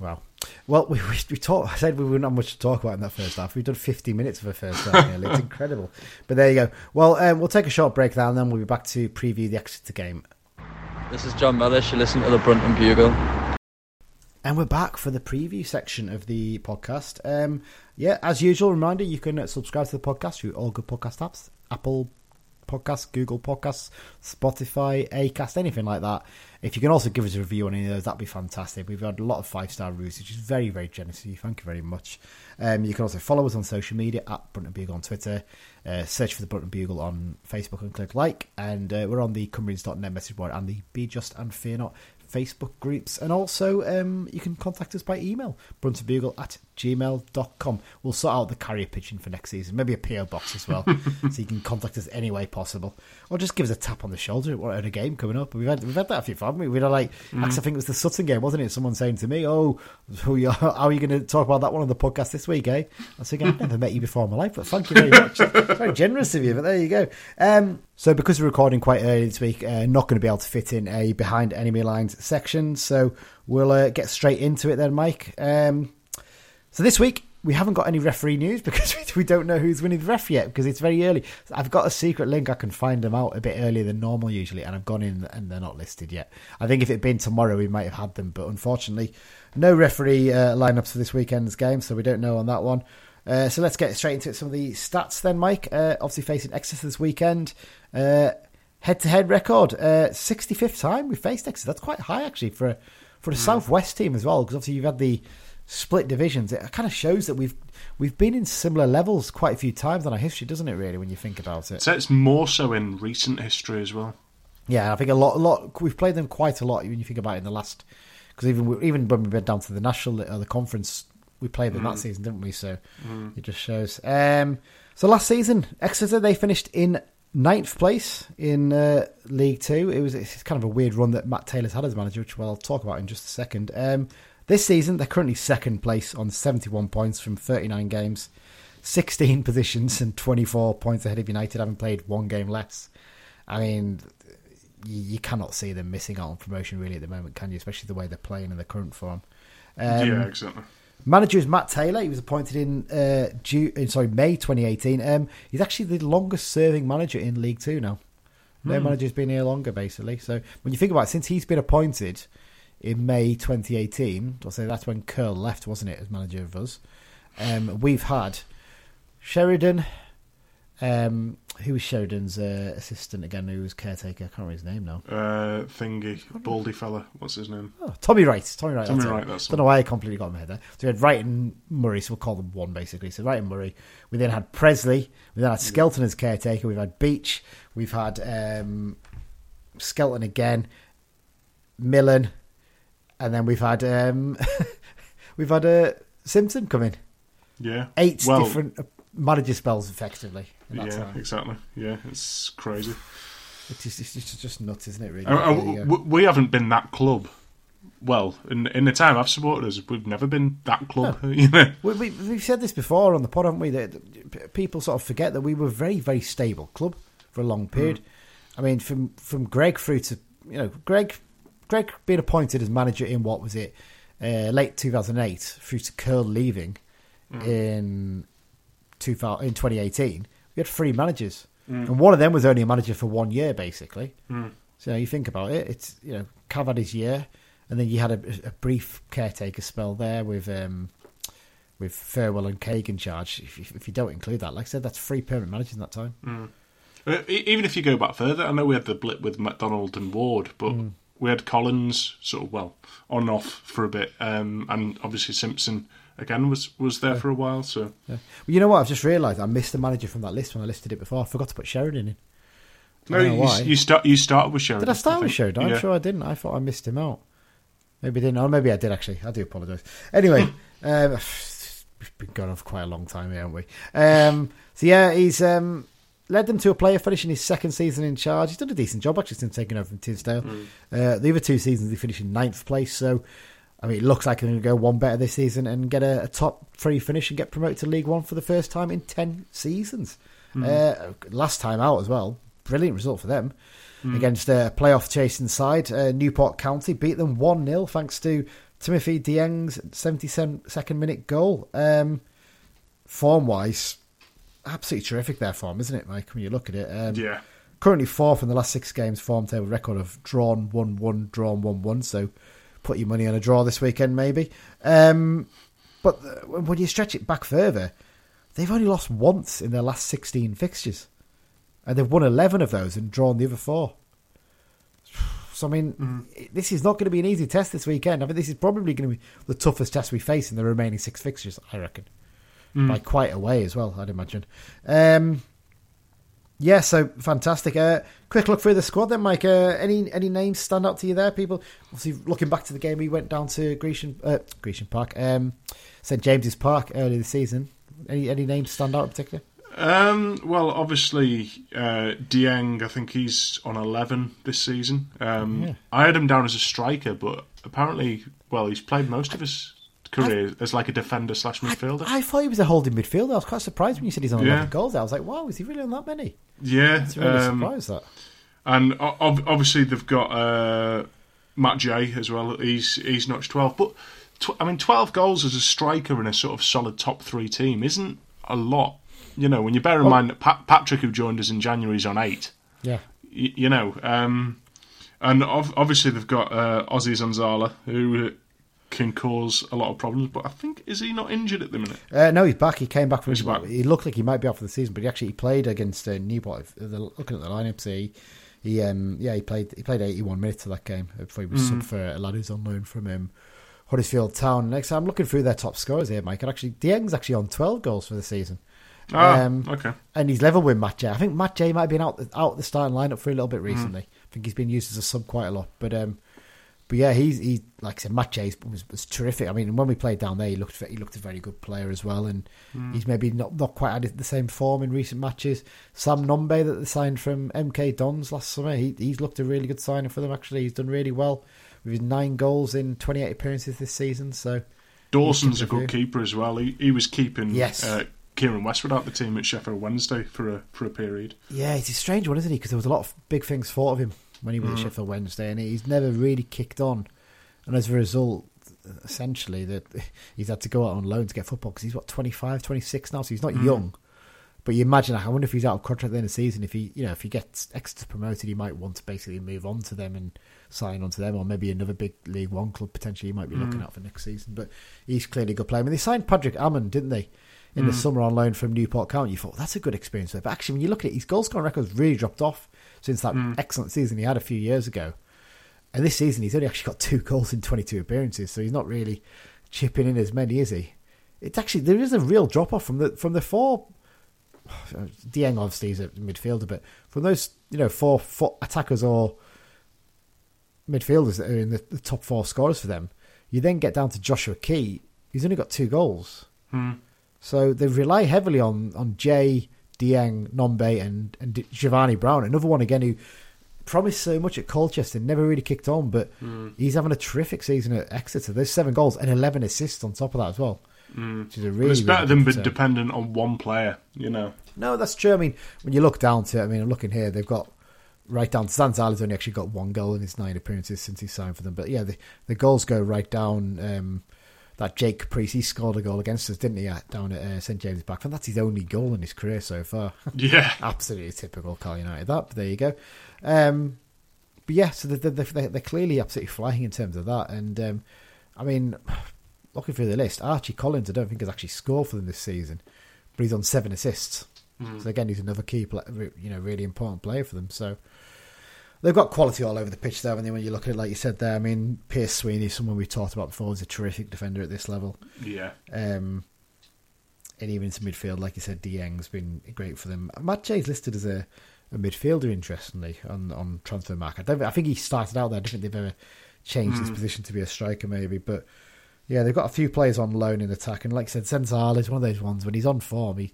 S2: Wow. Well, we we, we talk, I said we wouldn't have much to talk about in that first half. We've done 50 minutes of a first half nearly. It's (laughs) incredible. But there you go. Well, um, we'll take a short break now and then we'll be back to preview the Exeter game.
S4: This is John Mellish. You listen to the Brunton Bugle.
S2: And we're back for the preview section of the podcast. Um, yeah, as usual, reminder you can uh, subscribe to the podcast through all good podcast apps Apple Podcasts, Google Podcasts, Spotify, Acast, anything like that. If you can also give us a review on any of those, that'd be fantastic. We've had a lot of five star reviews, which is very, very generous of you. Thank you very much. Um, you can also follow us on social media at Brunton Bugle on Twitter, uh, search for the Brunton Bugle on Facebook and click like. And uh, we're on the Cumbrians.net message board and the Be Just and Fear Not Facebook groups. And also, um, you can contact us by email, bruntonbugle at gmail.com. We'll sort out the carrier pigeon for next season, maybe a PO box as well, (laughs) so you can contact us any way possible. Or just give us a tap on the shoulder at a game coming up. We've had, we've had that a few times, we? We had like, mm. actually, I think it was the Sutton game, wasn't it? Someone saying to me, Oh, who you, how are you going to talk about that one on the podcast this week, eh? I was thinking, I've never met you before in my life, but thank you very much. (laughs) very generous of you, but there you go. Um, so, because we're recording quite early this week, uh, not going to be able to fit in a behind enemy lines section. So, we'll uh, get straight into it then, Mike. Um, so, this week we haven't got any referee news (laughs) because we don't know who's winning the ref yet because it's very early. I've got a secret link. I can find them out a bit earlier than normal usually, and I've gone in and they're not listed yet. I think if it had been tomorrow, we might have had them, but unfortunately, no referee uh, lineups for this weekend's game, so we don't know on that one. Uh, so let's get straight into some of the stats then, Mike. Uh, obviously facing Exeter this weekend. Head to head record, 65th uh, time we faced Exeter. That's quite high actually for for the mm. Southwest team as well, because obviously you've had the split divisions. It kind of shows that we've we've been in similar levels quite a few times in our history, doesn't it? Really, when you think about it.
S3: So it's more so in recent history as well.
S2: Yeah, I think a lot, a lot. We've played them quite a lot when you think about it in the last. Because even even when we went down to the national or the conference, we played them mm. that season, didn't we? So mm. it just shows. Um, so last season, Exeter they finished in ninth place in uh, League Two. It was it's kind of a weird run that Matt Taylor's had as manager, which I'll talk about in just a second. Um, this season, they're currently second place on 71 points from 39 games, 16 (laughs) positions, and 24 points ahead of United, having played one game less. I mean, you, you cannot see them missing out on promotion really at the moment, can you? Especially the way they're playing in the current form.
S3: Um, yeah, exactly.
S2: Manager is Matt Taylor. He was appointed in uh, June, sorry May 2018. Um, he's actually the longest serving manager in League Two now. No hmm. manager's been here longer, basically. So when you think about it, since he's been appointed in May 2018, I'll say that's when Curle left, wasn't it, as manager of us. Um, we've had Sheridan, um, who was Sheridan's uh, assistant again? Who was caretaker? I can't remember his name now.
S3: Uh, thingy, baldy fella. What's his name?
S2: Oh, Tommy Wright. Tommy Wright.
S3: Tommy Wright. That's
S2: don't know why I completely got my head there. So we had Wright and Murray, so we'll call them one basically. So Wright and Murray. We then had Pressley. We then had Skelton as caretaker. We've had Beech. We've had um, Skelton again. Millen, and then we've had um, (laughs) we've had uh, Simpson come in.
S3: Yeah,
S2: eight well, different manager spells effectively.
S3: yeah,
S2: time.
S3: exactly. Yeah, it's crazy.
S2: It's just, it's just, just nuts, isn't it? Really.
S3: Uh, uh, we haven't been that club. Well, in in the time I've supported us, we've never been that club. No. (laughs) You know,
S2: we, we, we've said this before on the pod, haven't we? That people sort of forget that we were a very, very stable club for a long period. Mm. I mean, from from Greg through to you know Greg, Greg being appointed as manager in what was it, uh, late two thousand eight, through to Curle leaving mm. in 2000, in 2018, we had three managers, mm. and one of them was only a manager for one year, basically. Mm. So you think about it, it's you know Cav had his year, and then you had a, a brief caretaker spell there with um, with Farewell and Craig in charge. If, if, you don't include that, like I said, that's three permanent managers in that time.
S3: Mm. Uh, even if you go back further, I know we had the blip with McDonald and Ward, but mm. we had Collins sort of well on and off for a bit, um, and obviously Simpson again was was there yeah. for a while. So,
S2: yeah. well, you know what? I've just realised I missed the manager from that list when I listed it before. I forgot to put Sheridan in.
S3: No, you, you start. You started with Sheridan.
S2: Did I start I with Sheridan? I'm yeah. sure I didn't. I thought I missed him out. Maybe I didn't. Or maybe I did actually. I do apologise. Anyway, (laughs) um, we've been going on for quite a long time, haven't we? Um, so yeah, he's um, led them to a player finishing his second season in charge. He's done a decent job actually since taking over from Tisdale. Mm. Uh, the other two seasons he finished in ninth place. So I mean, it looks like they're going to go one better this season and get a, a, top three finish and get promoted to League One for the first time in 10 seasons. Mm. Uh, last time out as well. Brilliant result for them. Mm. Against a playoff chasing side, uh, Newport County beat them 1 0 thanks to Timothy Dieng's 72nd minute goal. Um, form wise, absolutely terrific their form, isn't it, Mike, when you look at it? Um,
S3: yeah.
S2: Currently fourth in the last six games, form table record of drawn 1 1, drawn 1 1. So put your money on a draw this weekend, maybe. Um, but when you stretch it back further, they've only lost once in their last 16 fixtures. and they've won eleven of those and drawn the other four. So I mean,
S3: Mm.
S2: this is not going to be an easy test this weekend. I mean, this is probably going to be the toughest test we face in the remaining six fixtures. I reckon
S3: Mm.
S2: by quite a way as well. I'd imagine. Um, yeah, so fantastic. Uh, quick look through the squad then, Mike. Uh, any any names stand out to you there? People obviously looking back to the game, we went down to Grecian uh, Grecian Park, um, St James's Park early this season. Any any names stand out in particular?
S3: Um, well, obviously, uh, Dieng, I think he's on 11 this season. Um,
S2: Yeah.
S3: I had him down as a striker, but apparently, well, he's played most of his career as like a defender slash midfielder.
S2: I, I thought he was a holding midfielder. I was quite surprised when you said he's on
S3: Yeah.
S2: eleven goals. I was like, wow, is he really on that many?
S3: yeah,
S2: It's really
S3: um,
S2: surprised that.
S3: and ob- obviously they've got uh, Matt Jay as well. He's he's notched 12, but tw- I mean, 12 goals as a striker in a sort of solid top three team isn't a lot. You know, when you bear in
S2: Well-
S3: mind that Pat- Patrick, who joined us in January, is on eight.
S2: Yeah.
S3: y- you know, um, and ov- obviously they've got uh, Ozzy Zanzala, who can cause a lot of problems. But I think is he not injured at the minute?
S2: Uh, no, he's back. He came back from.
S3: He's back.
S2: He looked like he might be out for the season, but he actually played against uh, Newport. Looking at the lineup, see, he um, yeah, he played. He played eighty-one minutes of that game before he was
S3: Mm.
S2: sub for a lad who's on loan from him. Huddersfield Town. Next, I'm looking through their top scorers here, Mike. And actually, Dieng's actually on twelve goals for the season,
S3: Ah,
S2: Um,
S3: okay.
S2: and he's level with Matt Jay. I think Matt Jay might have been out the, out the starting lineup for a little bit
S3: Mm.
S2: recently. I think he's been used as a sub quite a lot, but um, but yeah, he's he like I said, Matt Jay was, was terrific. I mean, when we played down there, he looked he looked a very good player as well, and he's maybe not not quite had the same form in recent matches. Sam Nombe that they signed from MK Dons last summer, he he's looked a really good signing for them. Actually, he's done really well with his nine goals in twenty eight appearances this season. So
S3: Dawson's a good keeper as well. He, he was keeping
S2: Yes.
S3: uh, Keiren Westwood out of the team at Sheffield Wednesday for a for a period.
S2: Yeah, it's a strange one, isn't he? Because there was a lot of big things thought of him when he was at mm. Sheffield Wednesday, and he's never really kicked on. And as a result, essentially, that (laughs) he's had to go out on loan to get football because he's what 25, 26 now, so he's not mm. young. But you imagine, I wonder if he's out of contract at the end of the season. If he, you know, if he gets Exeter promoted, he might want to basically move on to them and sign on to them, or maybe another big League One club potentially he might be mm. looking at for next season. But he's clearly a good player. I mean, they signed Patrick Amond, didn't they, in the summer on loan from Newport County? You thought well, that's a good experience there. But actually, when you look at it, his goal scoring record's really dropped off since that hmm. excellent season he had a few years ago. And this season, he's only actually got two goals in 22 appearances, so he's not really chipping in as many, is he? It's actually there is a real drop off from the from the four. (sighs) Dieng obviously is a midfielder, but from those you know four, four attackers or midfielders that are in the, the top four scorers for them, you then get down to Joshua Key. He's only got two goals, hmm. so they rely heavily on on Jay Dieng, Nombe, and and Jevani Brown. Another one again who promised so much at Colchester, never really kicked on, but he's having a terrific season at Exeter. There's seven goals and 11 assists on top of that as well. Which is a
S3: But
S2: really,
S3: it's better
S2: really
S3: than being dependent on one player. You know.
S2: No, that's true. I mean, when you look down to it, I mean, I'm looking here, they've got right down. Zanzala's only actually got one goal in his nine appearances since he signed for them. But yeah, the, the goals go right down. Um, that Jake Caprice, he scored a goal against us, didn't he, down at uh, St James's Park? And that's his only goal in his career so far. (laughs)
S3: Yeah.
S2: Absolutely typical Carl United, that. But there you go. Um, but yeah, so they're, they're, they're clearly absolutely flying in terms of that. And um, I mean, looking through the list, Archie Collins, I don't think has actually scored for them this season, but he's on seven assists. So again, he's another key, pla you know, really important player for them. So they've got quality all over the pitch there. And then when you look at it, like you said there, I mean, Pierce Sweeney, someone we talked about before, is a terrific defender at this level.
S3: Yeah.
S2: Um, and even into midfield, like you said, Dieng's been great for them. Matt Jay's listed as a, a midfielder, interestingly, on on Transfermarkt. I, don't, I think he started out there. I don't think they've ever changed his position to be a striker, maybe. But yeah, they've got a few players on loan in attack, and like I said, Zanzala is one of those ones when he's on form. He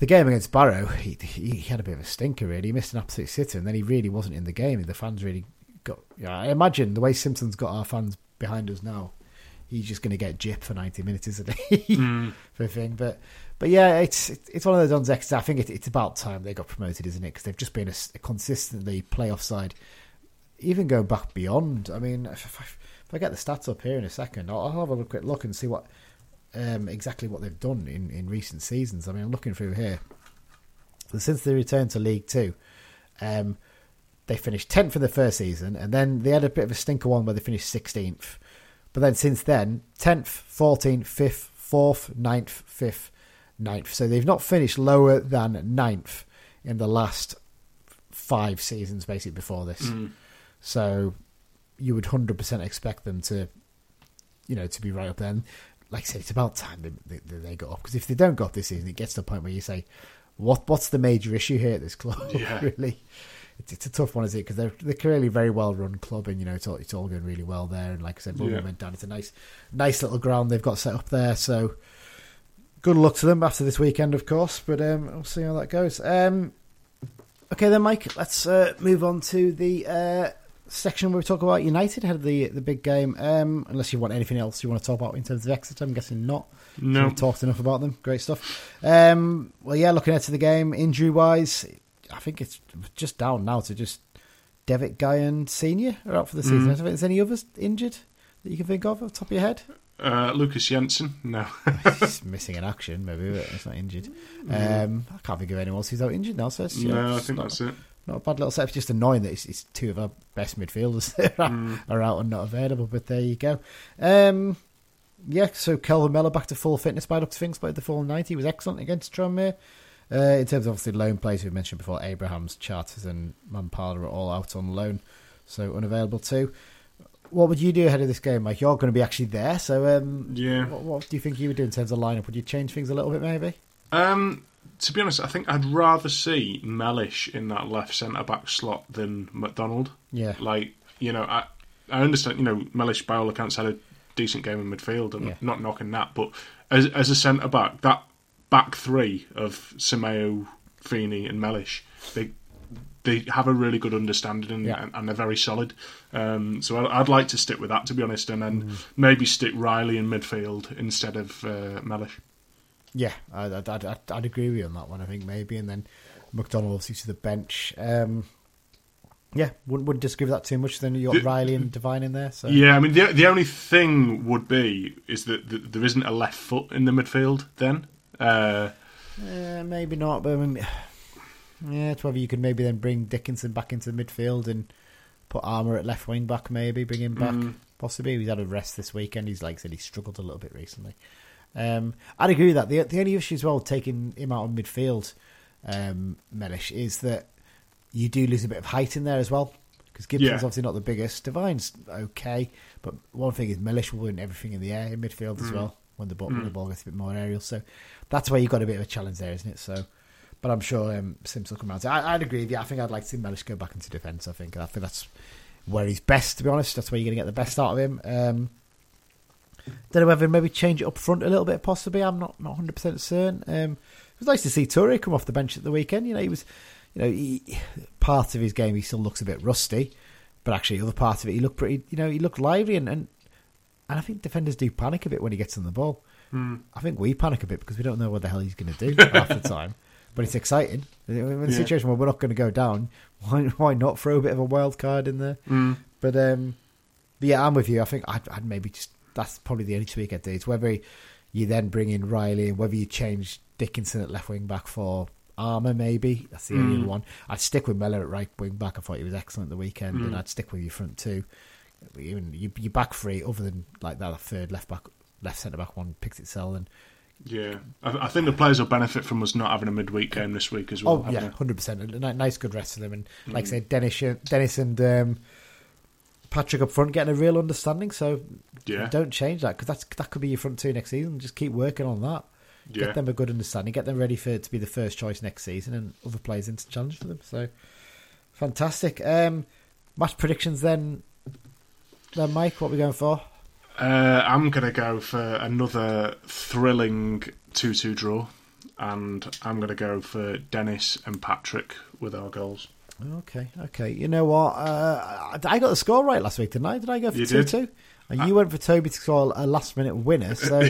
S2: the game against Barrow, he, he he had a bit of a stinker. Really, he missed an absolute sitter, and then he really wasn't in the game. The fans really got. Yeah, I imagine the way Simpson's got our fans behind us now, he's just going to get jip for ninety minutes, isn't he? (laughs) Mm. for a thing, but but yeah, it's it's one of those ones. I think it, it's about time they got promoted, isn't it? Because they've just been a consistently playoff side. Even go back beyond, I mean, if, if, I- if I get the stats up here in a second, I'll, I'll have a quick look and see what um, exactly what they've done in, in recent seasons. I mean, I'm looking through here. So since they returned to League Two, um, they finished tenth in the first season, and then they had a bit of a stinker one where they finished sixteenth. But then since then, tenth, fourteenth, fifth, fourth, ninth, fifth, ninth. So they've not finished lower than ninth in the last five seasons, basically before this.
S3: Mm.
S2: So you would hundred percent expect them to, you know, to be right up there. Like I said, it's about time they, they, they go up because if they don't go up this season, it gets to the point where you say, "What what's the major issue here at this club?" (laughs)
S3: Yeah.
S2: really, it's, it's a tough one, is it? Because they're they're clearly a very well run club, and you know it's all it's all going really well there. And like I said, Rugby
S3: Yeah.
S2: went down. It's a nice nice little ground they've got set up there. So good luck to them after this weekend, of course. But um, we'll see how that goes. Um, okay, then, Mike. Let's uh, move on to the uh, section where we talk about United had the the big game. Um, unless you want anything else you want to talk about in terms of Exeter, I'm guessing not.
S3: No.
S2: We've talked enough about them. Great stuff. Um, well, yeah, looking ahead to the game, injury wise, I think it's just down now to just Devitt Guyan Senior are out for the season.
S3: Mm.
S2: I don't think there's any others injured that you can think of off the top of your head.
S3: Uh, Lukas Jensen, no. (laughs)
S2: He's (laughs) missing in action, maybe, but he's not injured. Um, I can't think of anyone else who's out injured now. So it's, know,
S3: no, I think
S2: not,
S3: that's it.
S2: Not a bad little set. It's just annoying that it's, it's two of our best midfielders (laughs) that are,
S3: Mm.
S2: are out and not available. But there you go. Um, yeah, so Kelvin Mellor back to full fitness by looks of things, played the full 90. He was excellent against Tranmere. Uh, in terms of obviously loan players, we've mentioned before, Abrahams, Charters, and Mampala are all out on loan, so unavailable too. What would you do ahead of this game, Mike? You're going to be actually there, so um,
S3: Yeah.
S2: what, what do you think you would do in terms of lineup? Would you change things a little bit, maybe?
S3: Um, to be honest, I think I'd rather see Mellish in that left centre back slot than McDonald.
S2: Yeah,
S3: Like, you know, I I understand, you know, Mellish by all accounts had a decent game in midfield and
S2: Yeah.
S3: not knocking that, but as as a centre back, that back three of Simeu, Feeney and Mellish, they they have a really good understanding and,
S2: Yeah.
S3: and, they're very solid. Um, so I, I'd like to stick with that, to be honest, and then
S2: Mm.
S3: maybe stick Riley in midfield instead of uh, Mellish.
S2: Yeah, I'd, I'd, I'd, I'd agree with you on that one. I think maybe, and then McDonald obviously to the bench. Um, yeah, wouldn't, wouldn't disagree with that too much. Then you got
S3: The-
S2: Riley and Devine in there. So
S3: Yeah, I mean the the only thing would be is that th- there isn't a left foot in the midfield. Then, uh,
S2: Uh, maybe not, but I mean, yeah, it's whether you could maybe then bring Dickenson back into the midfield and put Armer at left wing back, maybe bring him back.
S3: Mm.
S2: Possibly, he's had a rest this weekend. He's like I said, he struggled a little bit recently. Um, I'd agree with that. The the only issue as well taking him out of midfield, um, Mellish, is that you do lose a bit of height in there as well. Because Gibson's
S3: Yeah.
S2: obviously not the biggest. Devine's okay, but one thing is Mellish will win everything in the air in midfield as
S3: Mm.
S2: well when the ball when the
S3: Mm.
S2: ball gets a bit more aerial. So that's where you've got a bit of a challenge there, isn't it? So, but I'm sure um, Sims will come around. So I, I'd agree with you. I think I'd like to see Mellish go back into defence. I think I think that's where he's best. To be honest, that's where you're going to get the best out of him. Um, don't know whether maybe change it up front a little bit. Possibly, I'm not not 100 percent certain. Um, it was nice to see Toure come off the bench at the weekend. You know, he was, you know, he, part of his game he still looks a bit rusty, but actually other part of it he looked pretty. You know, he looked lively and and, and I think defenders do panic a bit when he gets on the ball.
S3: mm,
S2: I think we panic a bit because we don't know what the hell he's going to do (laughs) half the time. But it's exciting. In a
S3: Yeah.
S2: situation where we're not going to go down, why why not throw a bit of a wild card in there?
S3: mm,
S2: But um, but yeah, I'm with you. I think I'd, I'd maybe just that's probably the only tweak I'd do. It's whether you then bring in Riley and whether you change Dickenson at left wing back for Armer, maybe that's the only
S3: Mm.
S2: one. I'd stick with Mellor at right wing back. I thought he was excellent the weekend, and
S3: Mm.
S2: I'd stick with your front two. Even you, your back three, other than like that third left back, left centre back one picks itself and
S3: yeah. I, I think the players will benefit from us not having a midweek game this week as well.
S2: Oh yeah, hundred percent. Nice, good rest for them, and like I
S3: Mm.
S2: said, Dennis, Dennis and um, Patrick up front getting a real understanding. So
S3: yeah,
S2: don't change that because that's that could be your front two next season. Just keep working on that.
S3: yeah.
S2: Get them a good understanding. Get them ready for to be the first choice next season, and other players into challenge for them. So fantastic. Um, match predictions then. Then Mike, what are we going for?
S3: Uh, I'm going to go for another thrilling 2 2 draw, and I'm going to go for Dennis and Patrick with our goals.
S2: Okay, okay. You know what? Uh, I got the score right last week, didn't I? Did I go for
S3: You
S2: two
S3: did.
S2: two? And you went for Toby to score a last minute winner. (laughs) So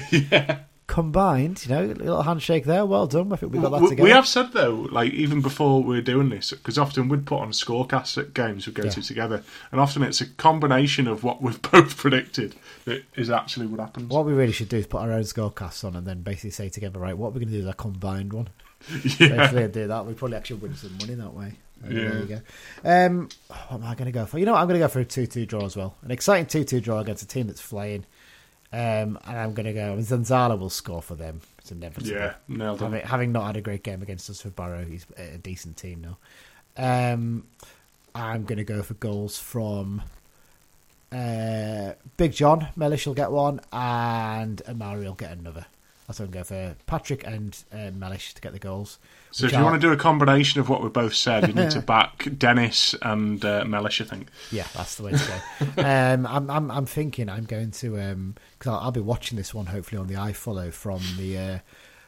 S2: combined, you know, a little handshake there. Well done. I think we got that
S3: we,
S2: together.
S3: we have said, though, like even before we are doing this, because often we'd put on scorecasts at games we go
S2: Yeah.
S3: to together, and often it's a combination of what we've (laughs) both predicted that is actually what happens.
S2: What we really should do is put our own scorecasts on and then basically say together, right, what we're going to do is a combined one. (laughs)
S3: yeah.
S2: Hopefully, I do that. We probably actually win some money that way. Uh, There you go. Um, what am I going to go for? You know what? I'm going to go for a 2 2 draw as well. An exciting 2 2 draw against a team that's flying. Um, and I'm going to go. Zanzala will score for them. It's inevitable.
S3: Yeah, nailed it.
S2: Having, having not had a great game against us for Barrow, he's a decent team now. Um, I'm going to go for goals from uh, Big John. Mellish will get one, and Omari will get another. That's what I'm going for Patrick and uh, Mellish to get the goals.
S3: So if you
S2: are-
S3: want to do a combination of what we both said, you need to (laughs) back Dennis and uh, Mellish, I think.
S2: Yeah, that's the way to go. um, I'm, I'm, I'm thinking I'm going to because I'll, I'll be watching this one hopefully on the iFollow from the uh,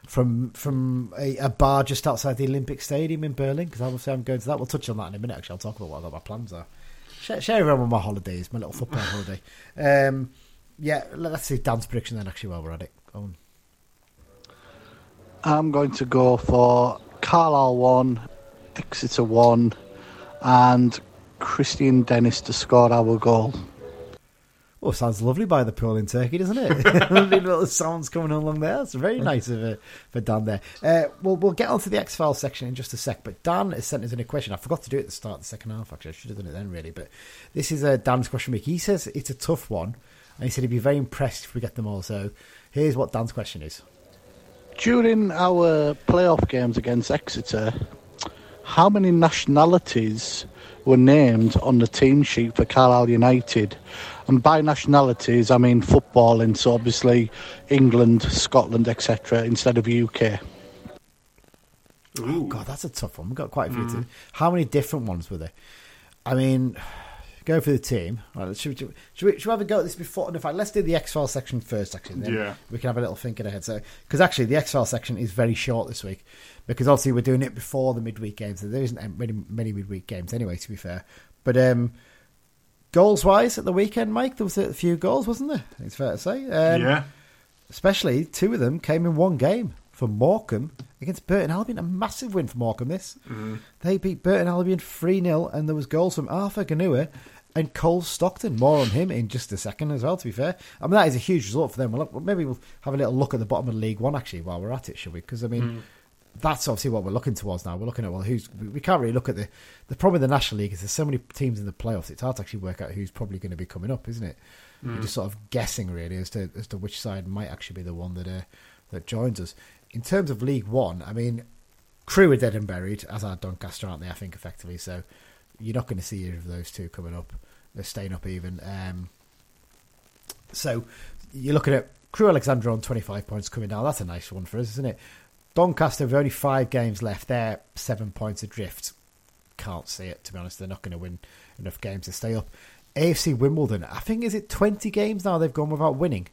S2: from from a, a bar just outside the Olympic Stadium in Berlin because obviously I'm going to that. We'll touch on that in a minute. Actually, I'll talk about what my plans are. Share, share around with my holidays, my little football holiday. Um, yeah, let- let's see Dan's prediction then. Actually, while we're at it, Go on.
S5: I'm going to go for Carlisle 1, Exeter 1, and Kristian Dennis to score our goal.
S2: Oh, sounds lovely by the pool in Turkey, doesn't it? (laughs) (laughs) lovely little sounds coming along there. It's very nice of uh, for Dan there. Uh, well, we'll get onto the X Files section in just a sec. But Dan has sent us in a question. I forgot to do it at the start of the second half. Actually, I should have done it then, really. But this is uh, Dan's question week. He says it's a tough one, and he said he'd be very impressed if we get them all. So here's what Dan's question is.
S5: During our playoff games against Exeter, how many nationalities were named on the team sheet for Carlisle United? And by nationalities, I mean footballing, so obviously England, Scotland, etc., instead of UK.
S2: Oh God, that's a tough one. We've got quite a few. To, hmm. how many different ones were there? I mean, go for the team. Right, should, we, should, we, should we have a go at this before? In fact, let's do the X File section first. Actually, then
S3: Yeah.
S2: we can have a little thinking ahead. So, because actually, the X File section is very short this week because obviously we're doing it before the midweek games. So there isn't many, many midweek games anyway. To be fair, but um, goals wise at the weekend, Mike, there was a few goals, wasn't there? It's fair to say. Um,
S3: yeah.
S2: Especially two of them came in one game for Morecambe against Burton Albion. A massive win for Morecambe. This they beat Burton Albion three 0 and there was goals from Arthur Gnahoua and Cole Stockton. More on him in just a second as well. To be fair, I mean that is a huge result for them. Well, look, maybe we'll have a little look at the bottom of League One actually while we're at it, shall we? Because I mean. That's obviously what we're looking towards now. We're looking at well, who's we can't really look at the the problem with the National League is there's so many teams in the playoffs. It's hard to actually work out who's probably going to be coming up, isn't it? You're just sort of guessing really as to as to which side might actually be the one that uh, that joins us. In terms of League One, I mean, Crewe are dead and buried, as are Doncaster, aren't they? I think effectively. So you're not going to see either of those two coming up. They're staying up even. Um, so you're looking at Crewe Alexandra on 25 points coming down. That's a nice one for us, isn't it? Doncaster have only five games left. They're seven points adrift. Can't see it, to be honest. They're not going to win enough games to stay up. AFC Wimbledon, I think, is it 20 games now they've gone without winning?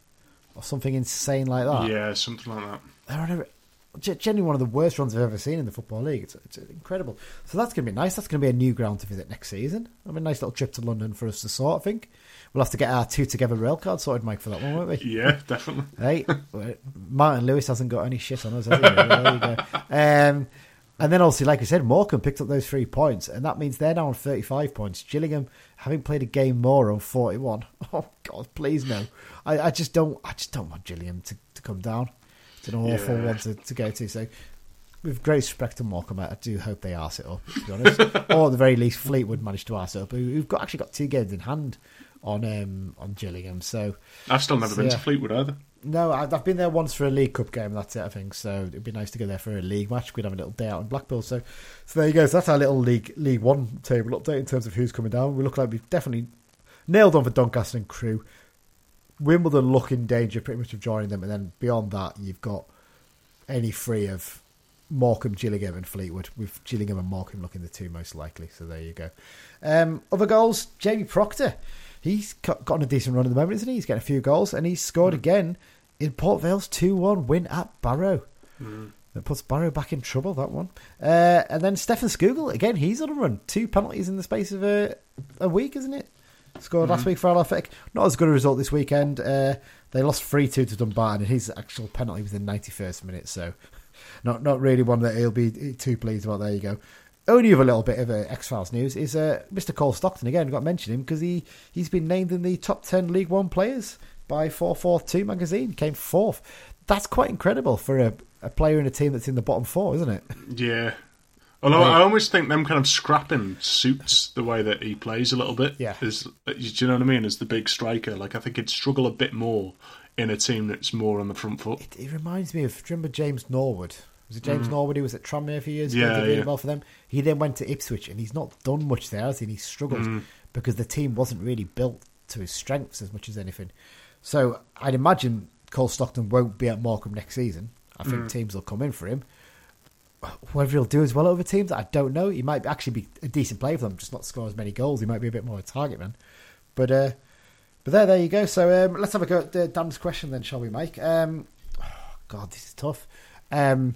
S2: Or something insane like that.
S3: Yeah, something like that.
S2: They're on a, genuinely one of the worst runs I've ever seen in the Football League. It's, it's incredible. So that's going to be nice. That's going to be a new ground to visit next season. I mean, a nice little trip to London for us to sort, I think. We'll have to get our two together rail card sorted, Mike, for that one, won't we?
S3: Yeah, (laughs) definitely.
S2: Hey, Martin Lewis hasn't got any shit on us, has he? there you go. Um, and then obviously, like I said, Morecambe picked up those three points, and that means they're now on 35 points. Gillingham, having played a game more, on 41. (laughs) Oh God, please no! I, I just don't. I just don't want Gillingham to, to come down. It's an awful
S3: Yeah.
S2: one to, to go to. So, with great respect to Morecambe, I do hope they arse it up. To be honest, (laughs) or at the very least, Fleetwood managed to arse it up. Who've got actually got two games in hand on um, on Gillingham. So.
S3: I've still never
S2: So,
S3: been
S2: yeah.
S3: to Fleetwood either.
S2: No, I've been there once for a League Cup game. That's it, I think. So it'd be nice to go there for a league match. We'd have a little day out in Blackpool. So, so there you go. So that's our little League League One table update in terms of who's coming down. We look like we've definitely nailed on for Doncaster and Crewe. Wimbledon look in danger pretty much of joining them, and then beyond that, you've got any three of Morecambe, Gillingham, and Fleetwood, with Gillingham and Morecambe looking the two most likely. So there you go. Um, other goals, Jamie Proctor. He's got, on a decent run at the moment, isn't he? He's getting a few goals, and he's scored again in Port Vale's 2 1 win at Barrow. That puts Barrow back in trouble, that one. Uh, and then Stefan Scougall, again, he's on a run. Two penalties in the space of a, a week, isn't it? Scored last week for Alafek. Not as good a result this weekend. Uh, they lost 3 2 to Dumbarton, and his actual penalty was in the 91st minute, so (laughs) not not really one that he'll be too pleased about. There you go. Only other little bit of uh, X Files news is uh, Mr. Cole Stockton again. Got to mention him because he he's been named in the top ten League One players by 442 magazine. Came fourth. That's quite incredible for a, a player in a team that's in the bottom four, isn't it?
S3: Yeah. Although
S2: Right.
S3: I almost think them kind of scrapping suits the way that he plays a little bit.
S2: Yeah.
S3: Is do you know what I mean? As the big striker, like I think he'd struggle a bit more in a team that's more on the front foot.
S2: It, it reminds me of do you remember James Norwood. Was it James Norwood who was at Tranmere a few years ago?
S3: Mm. Yeah,
S2: did really
S3: yeah.
S2: well for them. He then went to Ipswich and he's not done much there, has he? And he struggled
S3: Mm.
S2: because the team wasn't really built to his strengths as much as anything. So I'd imagine Cole Stockton won't be at Morecambe next season. I
S3: Mm.
S2: think teams will come in for him. Whether he'll do as well over teams, I don't know. He might actually be a decent player for them, just not score as many goals. He might be a bit more a target man. But uh, but there, there you go. So um, let's have a go at uh, Dan's question then, shall we, Mike? Um, oh, (sighs) God, this is tough. Um,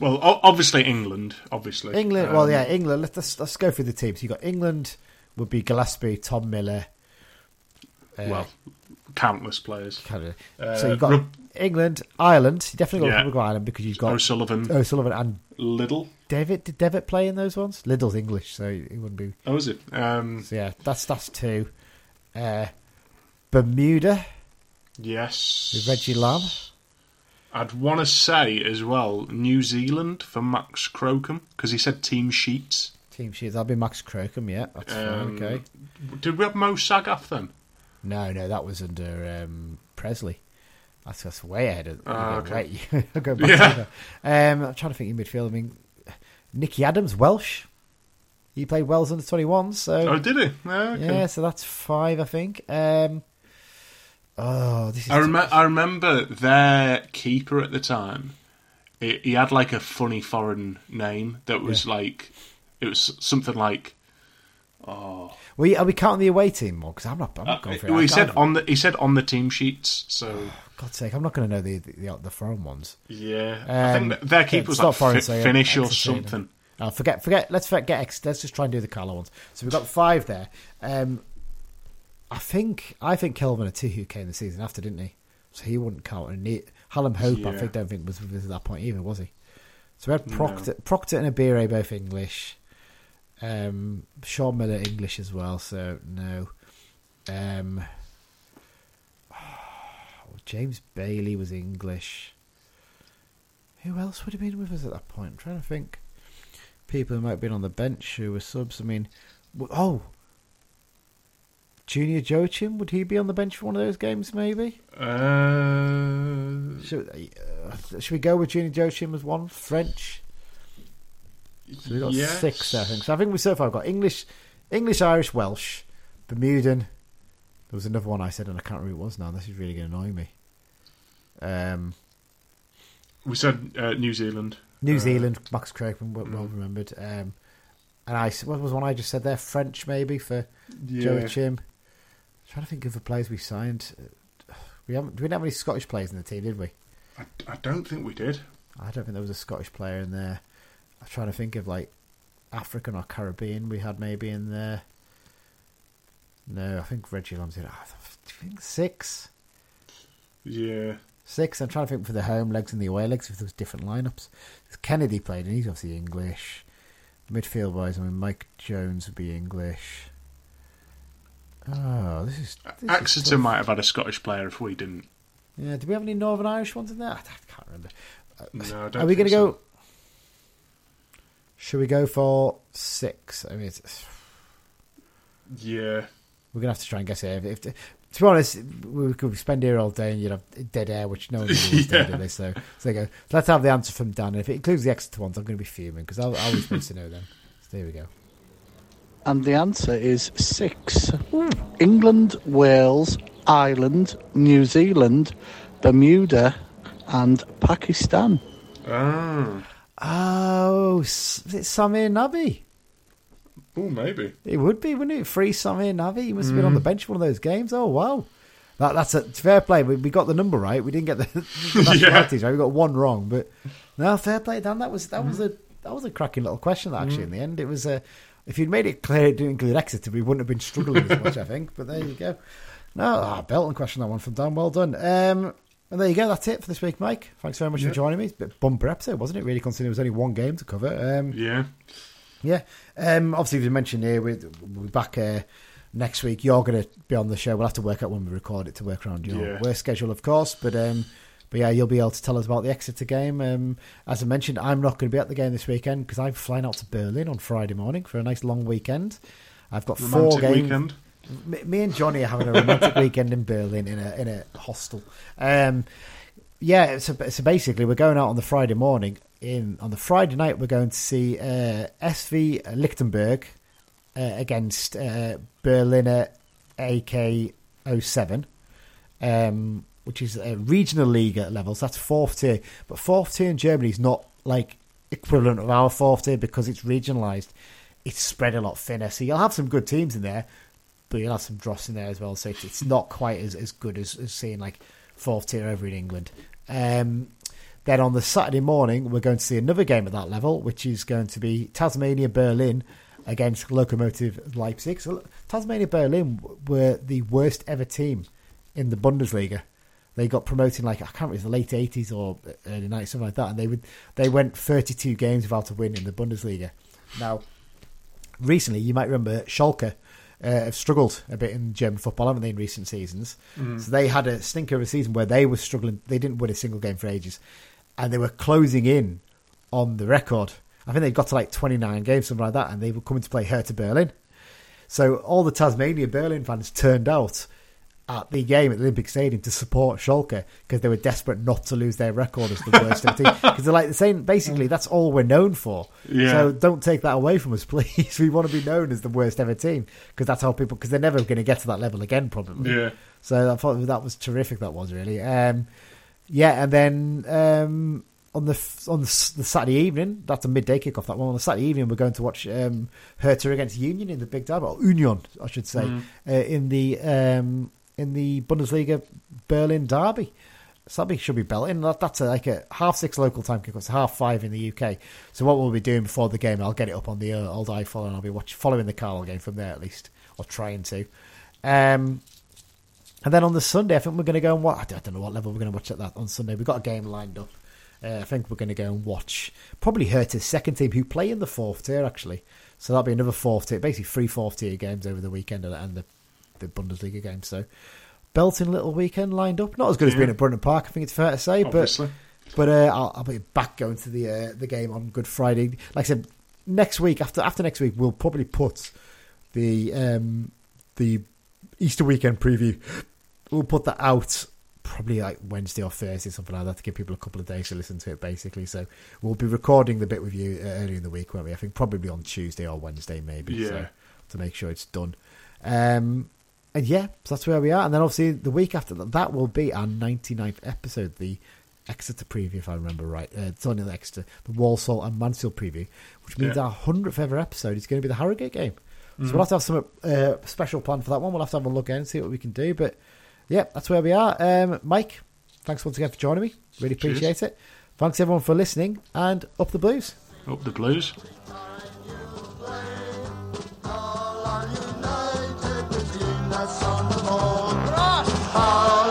S3: Well, obviously England, obviously
S2: England, well,
S3: Um,
S2: yeah, England. Let's, let's let's go through the teams. You got England would be Gillespie, Tom Miller. Uh,
S3: Well, countless players.
S2: kind of.
S3: uh,
S2: so you've got England, Ireland. You definitely got
S3: Yeah.
S2: Republic of Ireland because you've got
S3: O'Sullivan,
S2: O'Sullivan and
S3: Liddle.
S2: David. Did Devitt play in those ones? Liddle's English, so he wouldn't be.
S3: Oh, is it? Um,
S2: So yeah, that's that's two. Uh, Bermuda
S3: yes.
S2: with Reggie Lambe.
S3: I'd want to say as well New Zealand for Max Crocombe because he said team sheets.
S2: Team sheets. That'll be Max Crocombe. Yeah, that's
S3: Um,
S2: fine. Okay.
S3: Did we have Mo Sagaf then?
S2: No, no, that was under um, Pressley. That's, that's way ahead of. You
S3: okay.
S2: way- (laughs) I'll go back
S3: yeah.
S2: Um, I'm trying to think in midfield. I mean, Nicky Adams, Welsh. He played Wells under 21, so
S3: Oh, did he? Oh, okay.
S2: yeah, so that's five, I think. Um, oh, this is.
S3: I, rem- I remember their keeper at the time. He, he had like a funny foreign name that was like it was something like. Oh,
S2: Well, are we counting the away team more? Because I'm not. I'm not going for it.
S3: well, he said on the he said on the team sheets. So (sighs)
S2: God's sake, I'm not going to know the, the the foreign ones.
S3: yeah, I
S2: Um,
S3: think their
S2: yeah,
S3: keeper was like
S2: foreign,
S3: fi-
S2: so, yeah,
S3: Finnish or something.
S2: Oh, forget, forget. Let's forget. Ex- let's just try and do the Carlo ones. So we've got five there. Um, I think I think Kelvin Etuhu came the season after, didn't he? So he wouldn't count. And he, Hallam Hope, I think, don't think was with at that point either, was he? So we had Proctor, Proctor and Ibehre both English. Um, Sean Miller English as well. So no. Um, (sighs) James Bailey was English. Who else would have been with us at that point? I'm trying to think. People who might have been on the bench who were subs. I mean, oh, Junior Joachim, would he be on the bench for one of those games? Maybe.
S3: Uh,
S2: Should, uh, should we go with Junior Joachim as one French? So we got
S3: yes.
S2: six, I think. So I think we so far got English, English, Irish, Welsh, Bermudan. There was another one I said, and I can't remember who it was now. This is really going to annoy me. Um,
S3: We said uh, New Zealand.
S2: New
S3: Uh,
S2: Zealand, Max Craigman, well,
S3: mm.
S2: well remembered. Um, and I, what was one I just said there? French, maybe for
S3: Yeah.
S2: Joachim. trying to think of the players we signed. We haven't. We didn't have any Scottish players in the team, did we?
S3: I, I don't think we did.
S2: I don't think there was a Scottish player in there. I'm trying to think of like African or Caribbean we had maybe in there. No, I think Reggie Lambe's in. I think six.
S3: Yeah.
S2: Six. I'm trying to think for the home legs and the away legs if there was different lineups. Kennedy played, and he's obviously English. Midfield wise, I mean Mike Jones would be English. Oh, this is. This
S3: Exeter
S2: tough.
S3: might have had a Scottish player if we didn't.
S2: Yeah, do we have any Northern Irish ones in there? I can't remember.
S3: Uh, no, I don't
S2: Are we going to
S3: so.
S2: go? Should we go for six? I mean, it's,
S3: Yeah.
S2: we're going to have to try and guess it. If, if, to be honest, we could spend here all day and you'd have dead air, which no one really wants to (laughs)
S3: Yeah.
S2: do, do they? So, so go. So let's have the answer from Dan. And if it includes the extra ones, I'm going to be fuming because I, I was supposed to know them. So there we go.
S5: And the answer is six. England, Wales, Ireland, New Zealand, Bermuda, and Pakistan.
S3: Ah.
S2: Oh, s- is it Samir Nabi?
S3: Oh, maybe.
S2: It would be, wouldn't it? Free Samir Nabi. He must have been
S3: Mm.
S2: on the bench for one of those games. Oh wow, that, that's a fair play. We, we got the number right. We didn't get the, (laughs) the (laughs) nationalities right. We got one wrong, but no, fair play, Dan. That was that was a that was a cracking little question. Actually, in the end, it was a. If you'd made it clear it didn't include Exeter, we wouldn't have been struggling as much. I think, but there you go. No, ah, Belton question that one from Dan. Well done. Um, and there you go. That's it for this week, Mike. Thanks very much
S3: Yeah.
S2: for joining me. It's a bit bumper episode, wasn't it? Really, considering there was only one game to cover. Um,
S3: Yeah.
S2: yeah. Um, obviously, as we mentioned here, we're, we'll be back uh, next week. You're going to be on the show. We'll have to work out when we record it to work around your
S3: Yeah.
S2: work schedule, of course. But um, but yeah, you'll be able to tell us about the Exeter game. Um, as I mentioned, I'm not going to be at the game this weekend because I'm flying out to Berlin on Friday morning for a nice long weekend. I've got four
S3: Romantic
S2: games.
S3: weekend.
S2: Me, and Johnny are having a romantic (laughs) weekend in Berlin in a in a hostel. Um, yeah, so, so basically we're going out on the Friday morning. In on the Friday night, we're going to see uh, SV Lichtenberg uh, against uh, Berliner AK 07, um, which is a regional league at levels. That's fourth tier, but fourth tier in Germany is not like equivalent of our fourth tier because it's regionalised. It's spread a lot thinner, so you'll have some good teams in there, but you'll have some dross in there as well. So it's, it's not quite as, as good as, as seeing like fourth tier over in England. Um, then on the Saturday morning, we're going to see another game at that level, which is going to be Tasmania Berlin against Lokomotive Leipzig. So Tasmania Berlin were the worst ever team in the Bundesliga. They got promoted like I can't remember the late eighties or early nineties, something like that, and they would they went thirty two games without a win in the Bundesliga. Now, recently you might remember Schalke uh, have struggled a bit in German football, haven't they, in recent seasons?
S3: Mm.
S2: So they had a stinker of a season where they were struggling. They didn't win a single game for ages, and they were closing in on the record. I think they got to like 29 games, something like that, and they were coming to play Hertha Berlin. So all the Tasmania Berlin fans turned out at the game at the Olympic Stadium to support Schalke because they were desperate not to lose their record as the worst team. (laughs) Because they're like the same. basically, that's all we're known for.
S3: Yeah.
S2: So don't take that away from us, (laughs) please. We want to be known as the worst ever team because that's how people. Because they're never going to get to that level again, probably.
S3: Yeah.
S2: So I thought that was terrific. That was really. Um, yeah, and then um, on the on the, the Saturday evening, that's a midday kickoff. That one on the Saturday evening, we're going to watch um, Hertha against Union in the Big Derby, or Union, I should say,
S3: Mm.
S2: uh, in the um, in the Bundesliga Berlin derby. So that should be belting. That, that's a, like a half six local time kickoff. It's half five in the UK. So what we'll be doing before the game, I'll get it up on the uh, old iPhone and I'll be watch, following the Carlisle game from there at least, or trying to. Um, and then on the Sunday, I think we're going to go and watch. I don't know what level we're going to watch at that on Sunday. We've got a game lined up. Uh, I think we're going to go and watch probably Hertha's second team, who play in the fourth tier actually. So that'll be another fourth tier, basically three fourth tier games over the weekend and the the Bundesliga game. So belting little weekend lined up. Not as good as being at Brunton Park, I think it's fair to say, but
S3: Obviously.
S2: but uh, I'll, I'll be back going to the uh, the game on Good Friday. Like I said, next week after after next week, we'll probably put the um, the Easter weekend preview. We'll put that out probably like Wednesday or Thursday, something like that, to give people a couple of days to listen to it. Basically, so we'll be recording the bit with you uh, early in the week, won't we? I think probably on Tuesday or Wednesday, maybe.
S3: Yeah.
S2: So, to make sure it's done. Um, and yeah, so that's where we are. And then obviously the week after that, that will be our 99th episode, the Exeter preview, if I remember right. Uh, it's only the Exeter, the Walsall and Mansfield preview, which means
S3: Yeah.
S2: our 100th ever episode is going to be the Harrogate game. So
S3: Mhm.
S2: we'll have to have some uh, special plan for that one. We'll have to have a look in and see what we can do. But yeah, that's where we are. Um, Mike, thanks once again for joining me. Really
S3: Cheers.
S2: appreciate it. Thanks everyone for listening and up the blues.
S3: Up the blues.
S1: Oh.